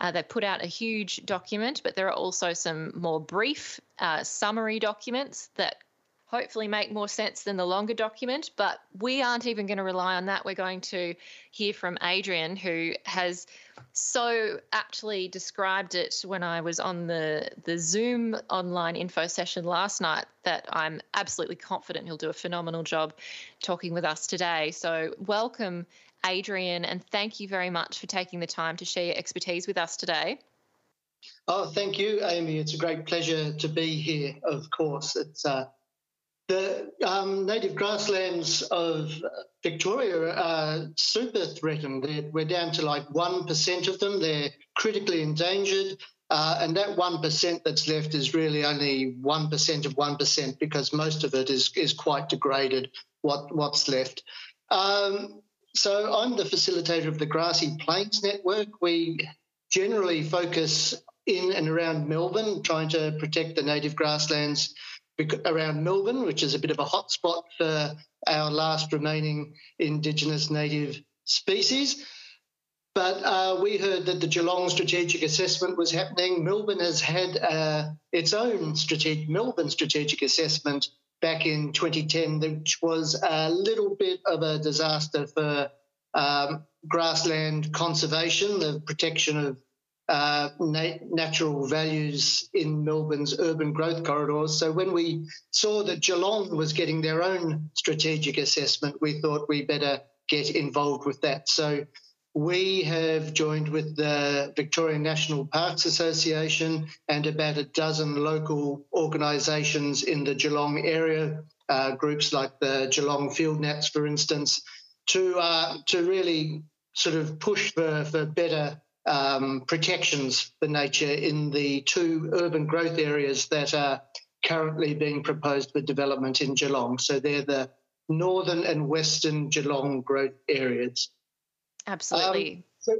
Speaker 2: Uh, they put out a huge document, but there are also some more brief uh, summary documents that hopefully make more sense than the longer document. But we aren't even going to rely on that. We're going to hear from Adrian, who has so aptly described it when I was on the, the Zoom online info session last night that I'm absolutely confident he'll do a phenomenal job talking with us today. So, welcome, Adrian, and thank you very much for taking the time to share your expertise with us today.
Speaker 6: Oh, thank you, Amy. It's a great pleasure to be here, of course. It's uh, the um, native grasslands of Victoria are super threatened. They're, we're down to like 1% of them. They're critically endangered. Uh, and that 1% that's left is really only 1% of 1% because most of it is, is quite degraded, what, what's left. Um, so I'm the facilitator of the Grassy Plains Network. We generally focus in and around Melbourne, trying to protect the native grasslands around Melbourne, which is a bit of a hotspot for our last remaining Indigenous native species. But uh, we heard that the Geelong strategic assessment was happening. Melbourne has had uh, its own strategic Melbourne strategic assessment back in 2010, which was a little bit of a disaster for um, grassland conservation, the protection of uh, nat- natural values in Melbourne's urban growth corridors. So when we saw that Geelong was getting their own strategic assessment, we thought we better get involved with that. So we have joined with the Victorian National Parks Association and about a dozen local organisations in the Geelong area, uh, groups like the Geelong Field Nats, for instance, to uh, to really sort of push for, for better um, protections for nature in the two urban growth areas that are currently being proposed for development in Geelong. So they're the northern and western Geelong growth areas.
Speaker 2: Absolutely. Um,
Speaker 6: so,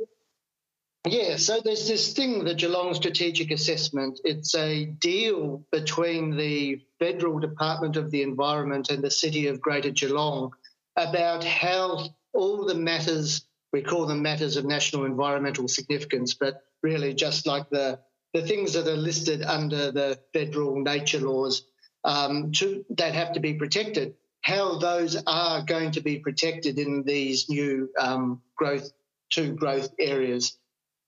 Speaker 6: yeah, so there's this thing, the Geelong Strategic Assessment. It's a deal between the Federal Department of the Environment and the City of Greater Geelong about how all the matters we call them matters of national environmental significance, but really just like the the things that are listed under the federal nature laws um, to, that have to be protected. How those are going to be protected in these new um, growth two growth areas.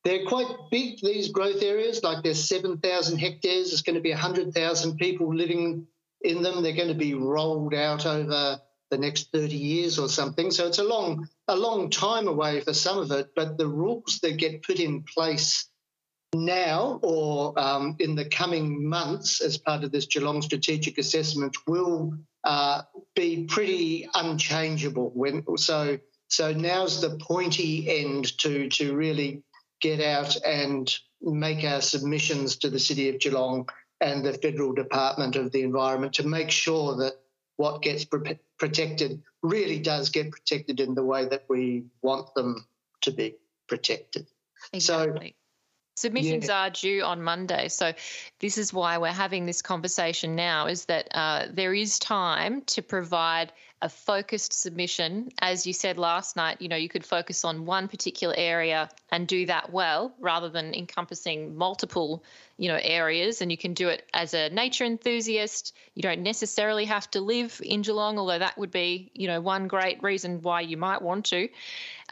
Speaker 6: They're quite big, these growth areas, like there's 7,000 hectares. There's going to be 100,000 people living in them. They're going to be rolled out over the next 30 years or something. So it's a long, a long time away for some of it, but the rules that get put in place now or um, in the coming months as part of this Geelong strategic assessment will uh, be pretty unchangeable. When so so now's the pointy end to to really get out and make our submissions to the City of Geelong and the Federal Department of the Environment to make sure that what gets pre- protected really does get protected in the way that we want them to be protected.
Speaker 2: Exactly. So, Submissions yeah. are due on Monday. So, this is why we're having this conversation now is that uh, there is time to provide a focused submission. As you said last night, you know, you could focus on one particular area and do that well rather than encompassing multiple, you know, areas. And you can do it as a nature enthusiast. You don't necessarily have to live in Geelong, although that would be, you know, one great reason why you might want to.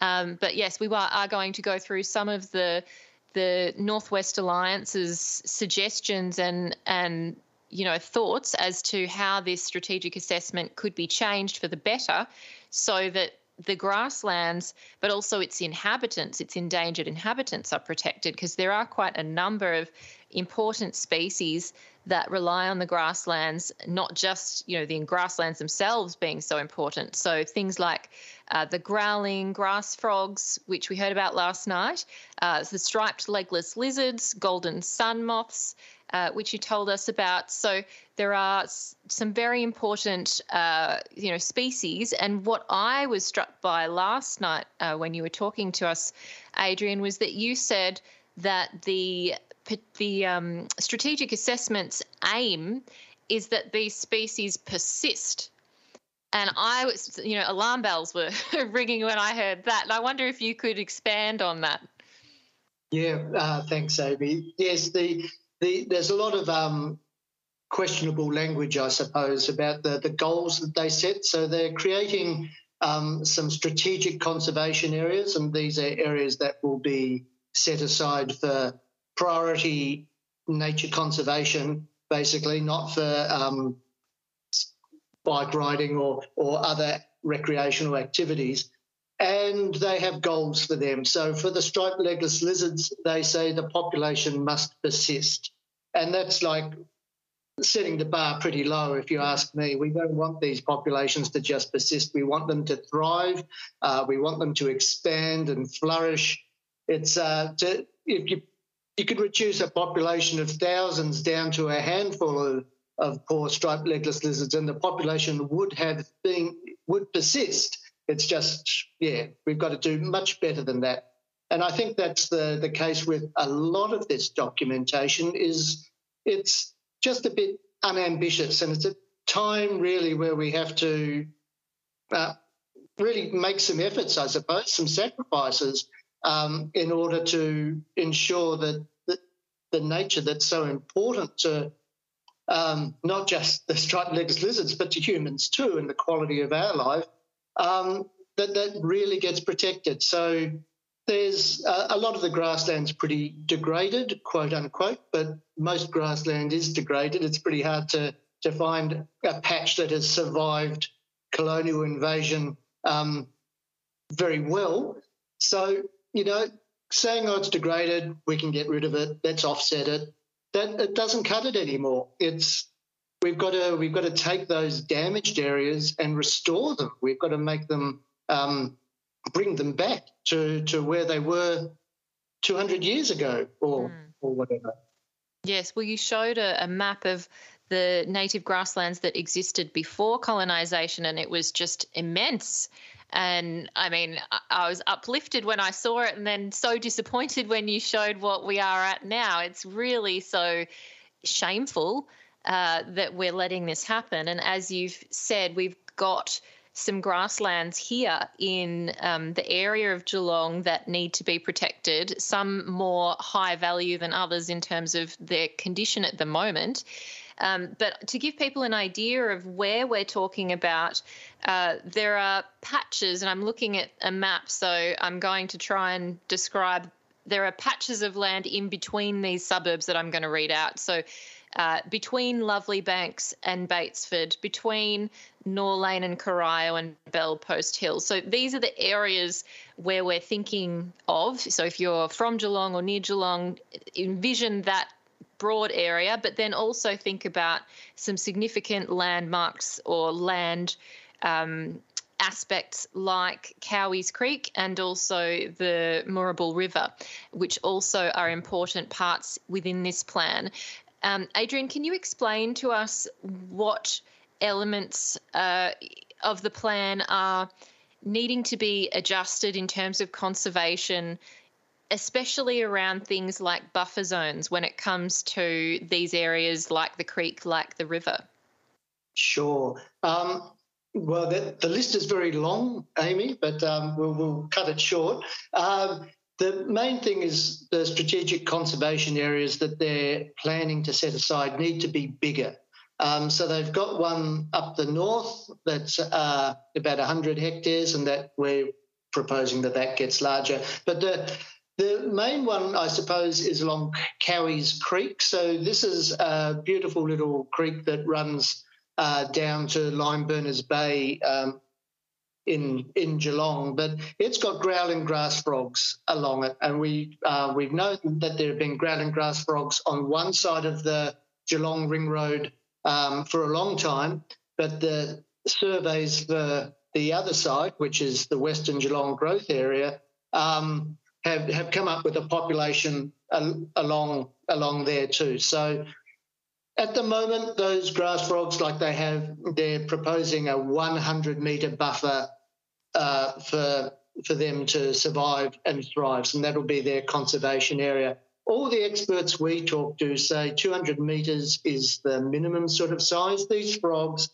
Speaker 2: Um, but yes, we are going to go through some of the the Northwest Alliance's suggestions and and you know, thoughts as to how this strategic assessment could be changed for the better so that the grasslands, but also its inhabitants, its endangered inhabitants, are protected because there are quite a number of important species that rely on the grasslands, not just you know the grasslands themselves being so important. So things like uh, the growling grass frogs, which we heard about last night, uh, the striped legless lizards, golden sun moths, uh, which you told us about. So there are some very important, uh, you know, species. And what I was struck by last night uh, when you were talking to us, Adrian, was that you said that the the um, strategic assessment's aim is that these species persist. And I was, you know, alarm bells were ringing when I heard that. And I wonder if you could expand on that.
Speaker 6: Yeah, uh, thanks, Amy. Yes, the the, there's a lot of um, questionable language, I suppose, about the, the goals that they set. So they're creating um, some strategic conservation areas, and these are areas that will be set aside for priority nature conservation, basically, not for um, bike riding or, or other recreational activities. And they have goals for them. So for the striped legless lizards, they say the population must persist. And that's like setting the bar pretty low, if you ask me. We don't want these populations to just persist. We want them to thrive. Uh, we want them to expand and flourish. It's uh, to, if you you could reduce a population of thousands down to a handful of, of poor striped legless lizards, and the population would have been would persist. It's just yeah, we've got to do much better than that. And I think that's the the case with a lot of this documentation. Is it's just a bit unambitious, and it's a time really where we have to uh, really make some efforts, I suppose, some sacrifices um, in order to ensure that the, the nature that's so important to um, not just the striped legged lizards, but to humans too, and the quality of our life, um, that that really gets protected. So there's a, a lot of the grassland's pretty degraded, quote unquote, but most grassland is degraded. It's pretty hard to to find a patch that has survived colonial invasion um, very well. So you know, saying, oh, it's degraded, we can get rid of it, let's offset it, that it doesn't cut it anymore. It's we've got to we've got to take those damaged areas and restore them. We've got to make them um, bring them back to to where they were 200 years ago or mm. or whatever.
Speaker 2: Yes, well, you showed a, a map of the native grasslands that existed before colonisation, and it was just immense. And I mean, I was uplifted when I saw it, and then so disappointed when you showed what we are at now. It's really so shameful uh, that we're letting this happen. And as you've said, we've got some grasslands here in um, the area of Geelong that need to be protected, some more high value than others in terms of their condition at the moment. Um, but to give people an idea of where we're talking about, uh, there are patches, and I'm looking at a map, so I'm going to try and describe. There are patches of land in between these suburbs that I'm going to read out. So, uh, between Lovely Banks and Batesford, between Norlane and Corio and Bell Post Hill. So these are the areas where we're thinking of. So if you're from Geelong or near Geelong, envision that broad area, but then also think about some significant landmarks or land um, aspects like Cowies Creek and also the Moorabool River, which also are important parts within this plan. Um, Adrian, can you explain to us what elements uh, of the plan are needing to be adjusted in terms of conservation, especially around things like buffer zones when it comes to these areas like the creek, like the river?
Speaker 6: Sure. Um, well, the, the, list is very long, Amy, but um, we'll, we'll, cut it short. Um, the main thing is the strategic conservation areas that they're planning to set aside need to be bigger. Um, so they've got one up the north that's uh, about 100 hectares, and that we're proposing that that gets larger. But the the main one, I suppose, is along Cowies Creek. So this is a beautiful little creek that runs uh, down to Limeburners Bay um, in in Geelong, but it's got growling grass frogs along it, and we uh, we've known that there have been growling grass frogs on one side of the Geelong Ring Road um, for a long time, but the surveys for the other side, which is the Western Geelong growth area, um, have have come up with a population along along there too. So at the moment, those grass frogs, like they have, they're proposing a 100 metre buffer uh, for for them to survive and thrive, and that'll be their conservation area. All the experts we talk to say 200 metres is the minimum sort of size. These frogs,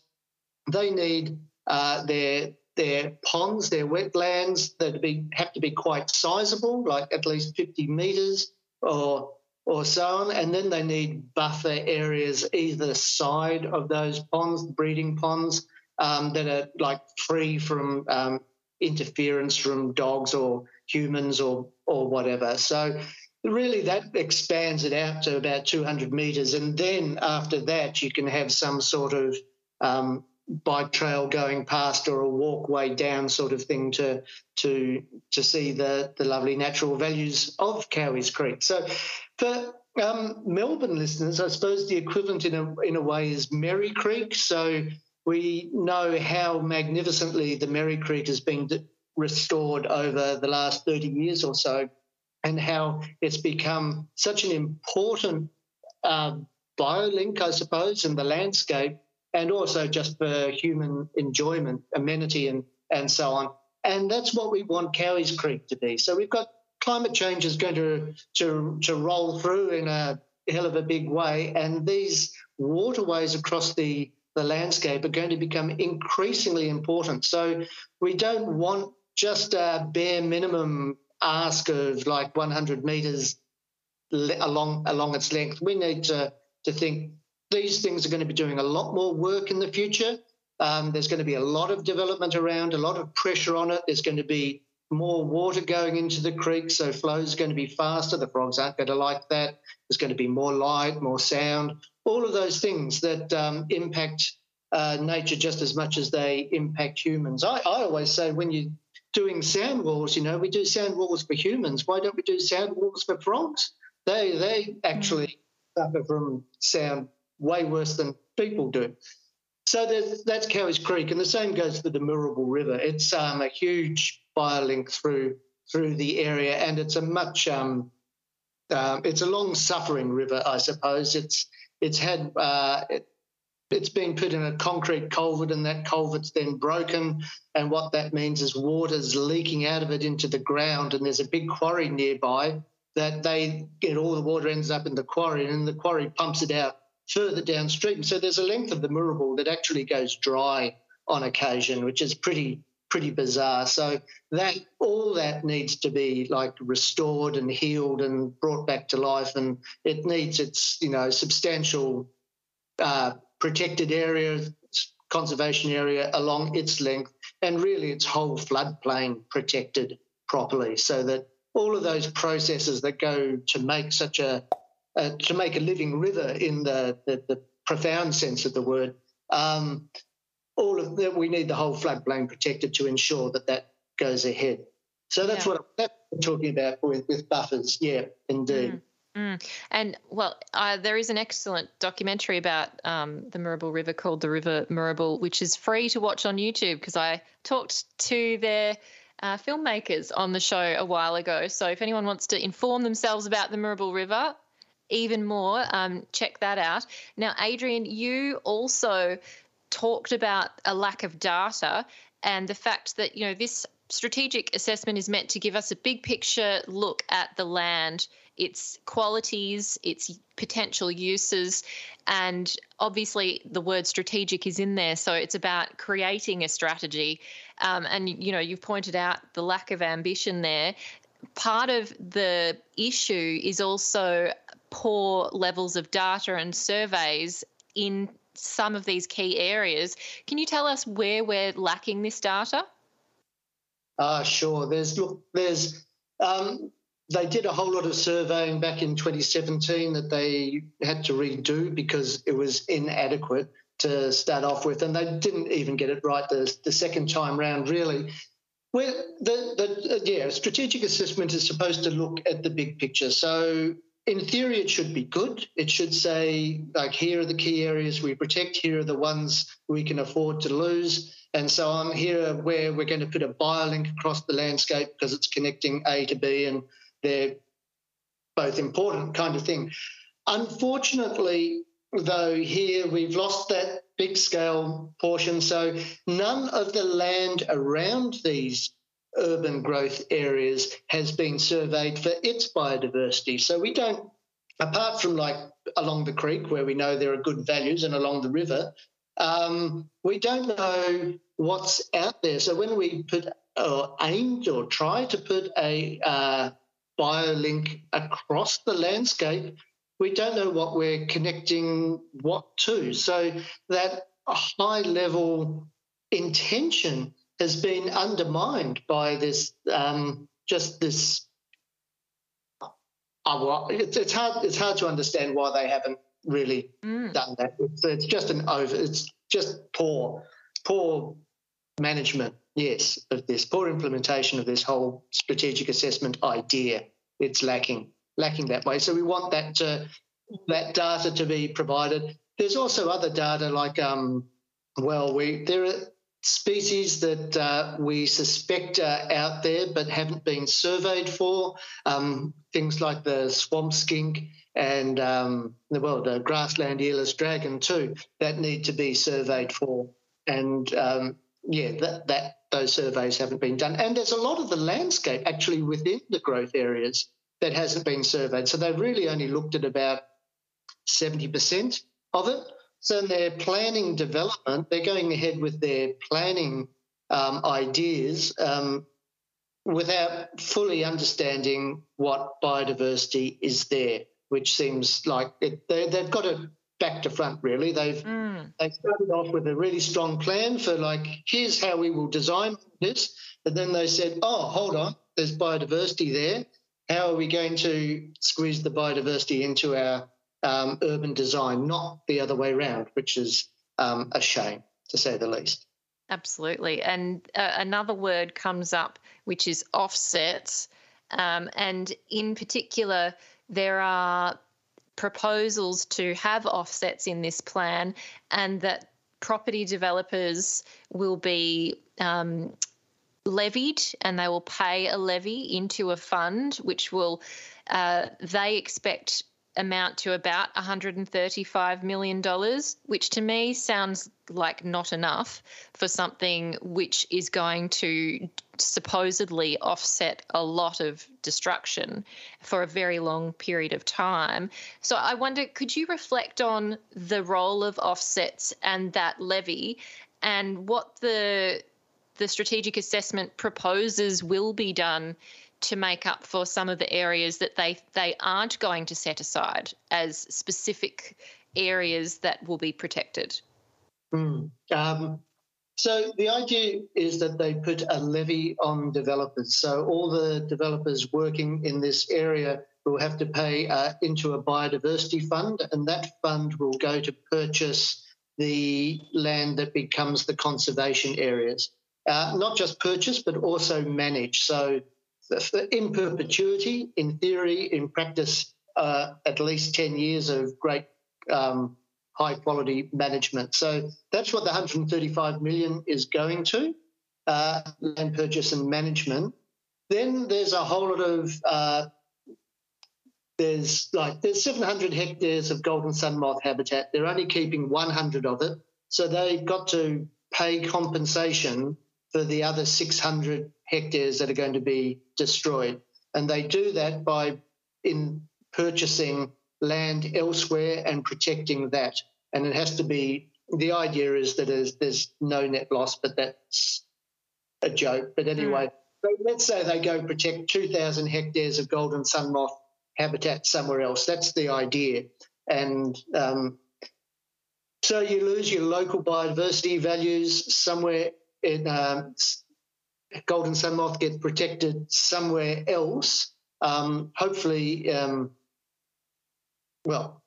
Speaker 6: they need uh, their their ponds, their wetlands that be, have to be quite sizable, like at least 50 metres or or so on, and then they need buffer areas either side of those ponds, breeding ponds um, that are like free from um, interference from dogs or humans or or whatever. So really that expands it out to about 200 metres. And then after that, you can have some sort of um, bike trail going past or a walkway down sort of thing to to to see the the lovely natural values of Cowies Creek. So for um, Melbourne listeners, I suppose the equivalent in a in a way is Merri Creek. So we know how magnificently the Merri Creek has been restored over the last 30 years or so and how it's become such an important um, biolink, I suppose, in the landscape, and also just for human enjoyment, amenity, and, and so on. And that's what we want Cowies Creek to be. So we've got climate change is going to, to, to roll through in a hell of a big way, and these waterways across the the landscape are going to become increasingly important. So we don't want just a bare minimum ask of like 100 meters along along its length. We need to to think these things are going to be doing a lot more work in the future. Um, there's going to be a lot of development around, a lot of pressure on it. There's going to be more water going into the creek, so flow is going to be faster. The frogs aren't going to like that. There's going to be more light, more sound, all of those things that um, impact uh, nature just as much as they impact humans. I, I always say when you're doing sound walls. You know, we do sound walls for humans. Why don't we do sound walls for frogs? They they actually suffer from sound way worse than people do. So that's Cowies Creek, and the same goes for the Moorabool River. It's um, a huge biolink through through the area, and it's a much um, uh, it's a long suffering river, I suppose. It's it's had uh, it, it's been put in a concrete culvert and that culvert's then broken. And what that means is water's leaking out of it into the ground and there's a big quarry nearby that they get all the water ends up in the quarry and the quarry pumps it out further downstream. So there's a length of the Moorabool that actually goes dry on occasion which is pretty pretty bizarre. So that all that needs to be like restored and healed and brought back to life and it needs its you know substantial uh, protected area, conservation area along its length, and really its whole floodplain protected properly, so that all of those processes that go to make such a uh, to make a living river in the, the, the profound sense of the word, um, all of that we need the whole floodplain protected to ensure that that goes ahead. So that's yeah. what that's what I'm talking about with, with buffers. Yeah, indeed.
Speaker 2: Mm. Mm. And well, uh, there is an excellent documentary about um, the Moorabool River called The River Moorabool, which is free to watch on YouTube because I talked to their uh, filmmakers on the show a while ago. So if anyone wants to inform themselves about the Moorabool River even more, um, check that out. Now, Adrian, you also talked about a lack of data and the fact that you know this strategic assessment is meant to give us a big picture look at the land its qualities, its potential uses, and obviously the word strategic is in there. So it's about creating a strategy. Um, and, you know, you've pointed out the lack of ambition there. Part of the issue is also poor levels of data and surveys in some of these key areas. Can you tell us where we're lacking this data?
Speaker 6: Uh, sure. There's look, there's um, they did a whole lot of surveying back in 2017 that they had to redo because it was inadequate to start off with, and they didn't even get it right the, the second time round, really. Well, the, the, yeah, strategic assessment is supposed to look at the big picture. So, in theory, it should be good. It should say, like, here are the key areas we protect, here are the ones we can afford to lose, and so on. Here where we're going to put a biolink across the landscape because it's connecting A to B and they're both important kind of thing. Unfortunately, though, here we've lost that big scale portion. So none of the land around these urban growth areas has been surveyed for its biodiversity. So we don't, apart from like along the creek where we know there are good values and along the river, um, we don't know what's out there. So when we put or aimed or try to put a uh, biolink across the landscape, we don't know what we're connecting what to. So that high level intention has been undermined by this um, just this. Well, it's, it's hard. It's hard to understand why they haven't really mm. done that. It's, it's just an over. It's just poor, poor management yes, of this poor implementation of this whole strategic assessment idea. It's lacking, lacking that way. So we want that to, that data to be provided. There's also other data like, um, well, we there are species that uh, we suspect are out there but haven't been surveyed for. Um, things like the swamp skink and um, well, the grassland earless dragon too that need to be surveyed for. And um, yeah, that that those surveys haven't been done. And there's a lot of the landscape actually within the growth areas that hasn't been surveyed. So they've really only looked at about 70% of it. So in their planning development, they're going ahead with their planning um, ideas um, without fully understanding what biodiversity is there, which seems like it, they, have got it back to front really. They've mm. they started off with a really strong plan for like here's how we will design this and then they said oh hold on there's biodiversity there. How are we going to squeeze the biodiversity into our um, urban design not the other way around which is um, a shame to say the least.
Speaker 2: Absolutely. And uh, another word comes up which is offsets. Um, and in particular there are proposals to have offsets in this plan and that property developers will be um, levied and they will pay a levy into a fund which will uh, they expect amount to about $135 million, which to me sounds like not enough for something which is going to supposedly offset a lot of destruction for a very long period of time. So I wonder could you reflect on the role of offsets and that levy and what the the strategic assessment proposes will be done to make up for some of the areas that they they aren't going to set aside as specific areas that will be protected?
Speaker 6: Mm. Um, so the idea is that they put a levy on developers. So all the developers working in this area will have to pay uh, into a biodiversity fund, and that fund will go to purchase the land that becomes the conservation areas. Uh, not just purchase, but also manage. So in perpetuity, in theory, in practice, uh, at least 10 years of great um, high quality management. So that's what the 135 million is going to uh, land purchase and management. Then there's a whole lot of uh, there's like there's 700 hectares of golden sun moth habitat. They're only keeping 100 of it, so they've got to pay compensation for the other 600 hectares that are going to be destroyed, and they do that by in purchasing land elsewhere and protecting that. And it has to be the idea is that there's, there's no net loss, but that's a joke. But anyway, mm. let's say they go protect 2,000 hectares of golden sun moth habitat somewhere else. That's the idea. And um, so you lose your local biodiversity values somewhere in um, golden sun moth gets protected somewhere else. Um, hopefully, um, well,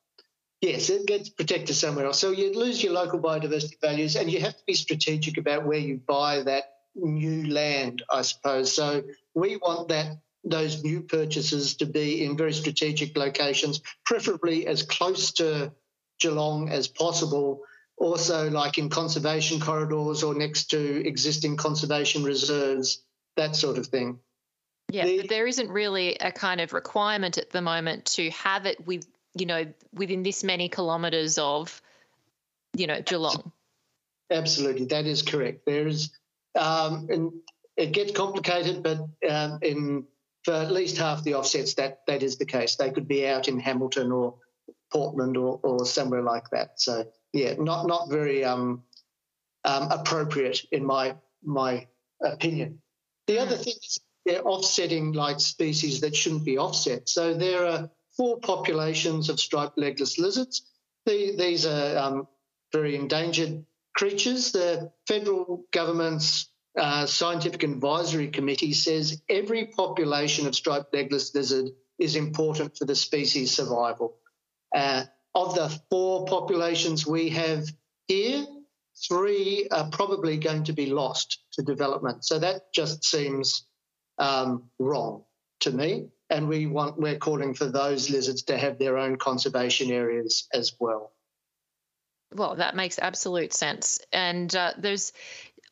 Speaker 6: yes, it gets protected somewhere else. So you lose your local biodiversity values, and you have to be strategic about where you buy that new land, I suppose. So we want that those new purchases to be in very strategic locations, preferably as close to Geelong as possible. Also, like in conservation corridors or next to existing conservation reserves, that sort of thing.
Speaker 2: Yeah, the, but there isn't really a kind of requirement at the moment to have it with, you know, within this many kilometres of, you know, Geelong.
Speaker 6: Absolutely, that is correct. There is, um, and it gets complicated, but um, in for at least half the offsets, that that is the case. They could be out in Hamilton or Portland or, or somewhere like that. So yeah, not not very um, um, appropriate in my my opinion. The other thing is they're offsetting like species that shouldn't be offset. So there are four populations of striped legless lizards. The, these are um, very endangered creatures. The federal government's uh, Scientific Advisory Committee says every population of striped legless lizard is important for the species survival. Uh, of the four populations we have here, three are probably going to be lost to development. So that just seems um, wrong to me. And we want we're calling for those lizards to have their own conservation areas as well.
Speaker 2: Well, that makes absolute sense. And uh, there's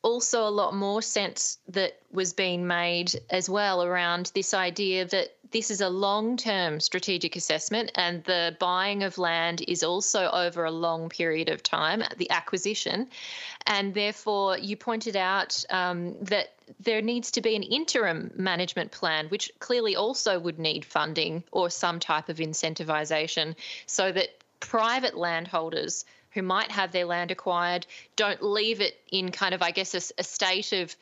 Speaker 2: also a lot more sense that was being made as well around this idea that this is a long term strategic assessment and the buying of land is also over a long period of time, the acquisition. And therefore, you pointed out um, that there needs to be an interim management plan, which clearly also would need funding or some type of incentivisation so that private landholders who might have their land acquired don't leave it in kind of, I guess, a, a state of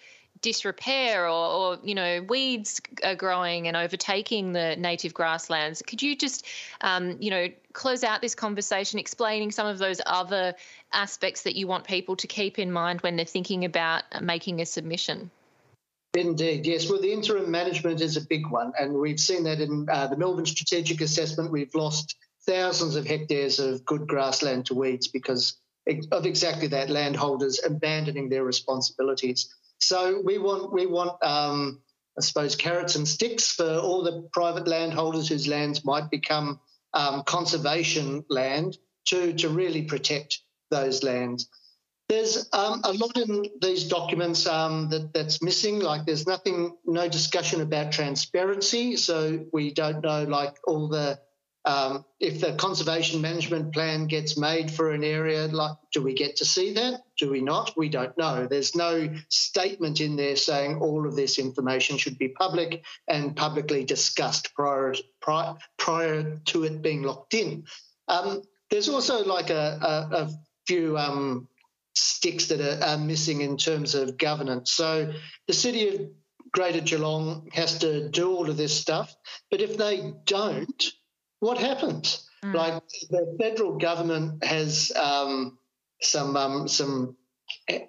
Speaker 2: disrepair or, or, you know weeds are growing and overtaking the native grasslands could you just um, you know close out this conversation explaining some of those other aspects that you want people to keep in mind when they're thinking about making a submission
Speaker 6: Indeed, yes. Well, the interim management is a big one, and we've seen that in uh, the Melbourne Strategic Assessment. We've lost thousands of hectares of good grassland to weeds because of exactly that landholders abandoning their responsibilities. So we want we want um, I suppose carrots and sticks for all the private landholders whose lands might become um, conservation land to to really protect those lands. There's um, a lot in these documents um, that, that's missing. Like there's nothing, no discussion about transparency. So we don't know like all the um, if the conservation management plan gets made for an area, like, do we get to see that? Do we not? We don't know. There's no statement in there saying all of this information should be public and publicly discussed prior prior, prior to it being locked in. Um, there's also like a, a, a few um, sticks that are, are missing in terms of governance. So the city of Greater Geelong has to do all of this stuff, but if they don't, what happens? Mm. Like the federal government has um, some um, some eh,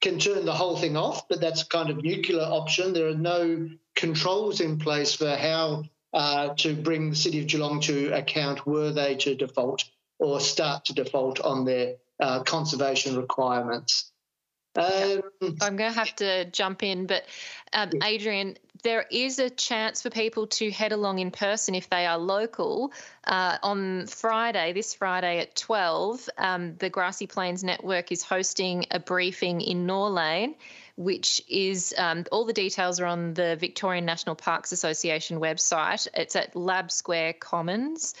Speaker 6: can turn the whole thing off, but that's a kind of nuclear option. There are no controls in place for how uh, to bring the city of Geelong to account were they to default or start to default on their uh, conservation requirements.
Speaker 2: Um, I'm going to have to jump in, but um, Adrian, there is a chance for people to head along in person if they are local. Uh, on Friday, this Friday at 12, um, the Grassy Plains Network is hosting a briefing in Norlane, which is um, all the details are on the Victorian National Parks Association website. It's at Lab Square Commons.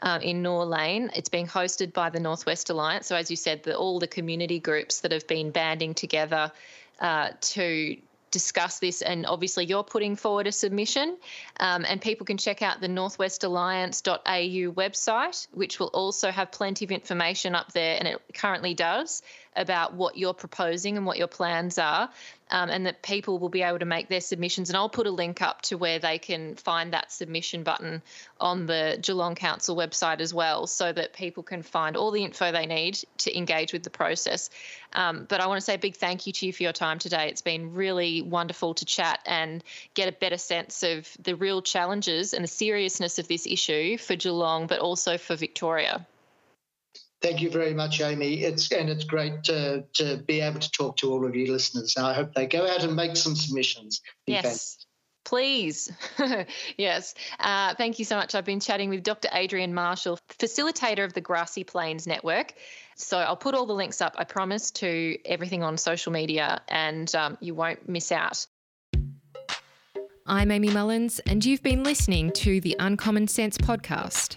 Speaker 2: Uh, in Norlane. It's being hosted by the Northwest Alliance. So, as you said, the, all the community groups that have been banding together uh, to discuss this. And obviously, you're putting forward a submission, um, and people can check out the northwestalliance.au website, which will also have plenty of information up there, and it currently does about what you're proposing and what your plans are, um, and that people will be able to make their submissions. And I'll put a link up to where they can find that submission button on the Geelong Council website as well, so that people can find all the info they need to engage with the process. Um, but I want to say a big thank you to you for your time today. It's been really wonderful to chat and get a better sense of the real challenges and the seriousness of this issue for Geelong, but also for Victoria.
Speaker 6: Thank you very much, Amy. It's and it's great to to be able to talk to all of you listeners. And I hope they go out and make some submissions.
Speaker 2: Yes. Please. yes. Uh, thank you so much. I've been chatting with Dr. Adrian Marshall, facilitator of the Grassy Plains Network. So I'll put all the links up, I promise, to everything on social media, and um, you won't miss out.
Speaker 1: I'm Amy Mullins, and you've been listening to the Uncommon Sense podcast.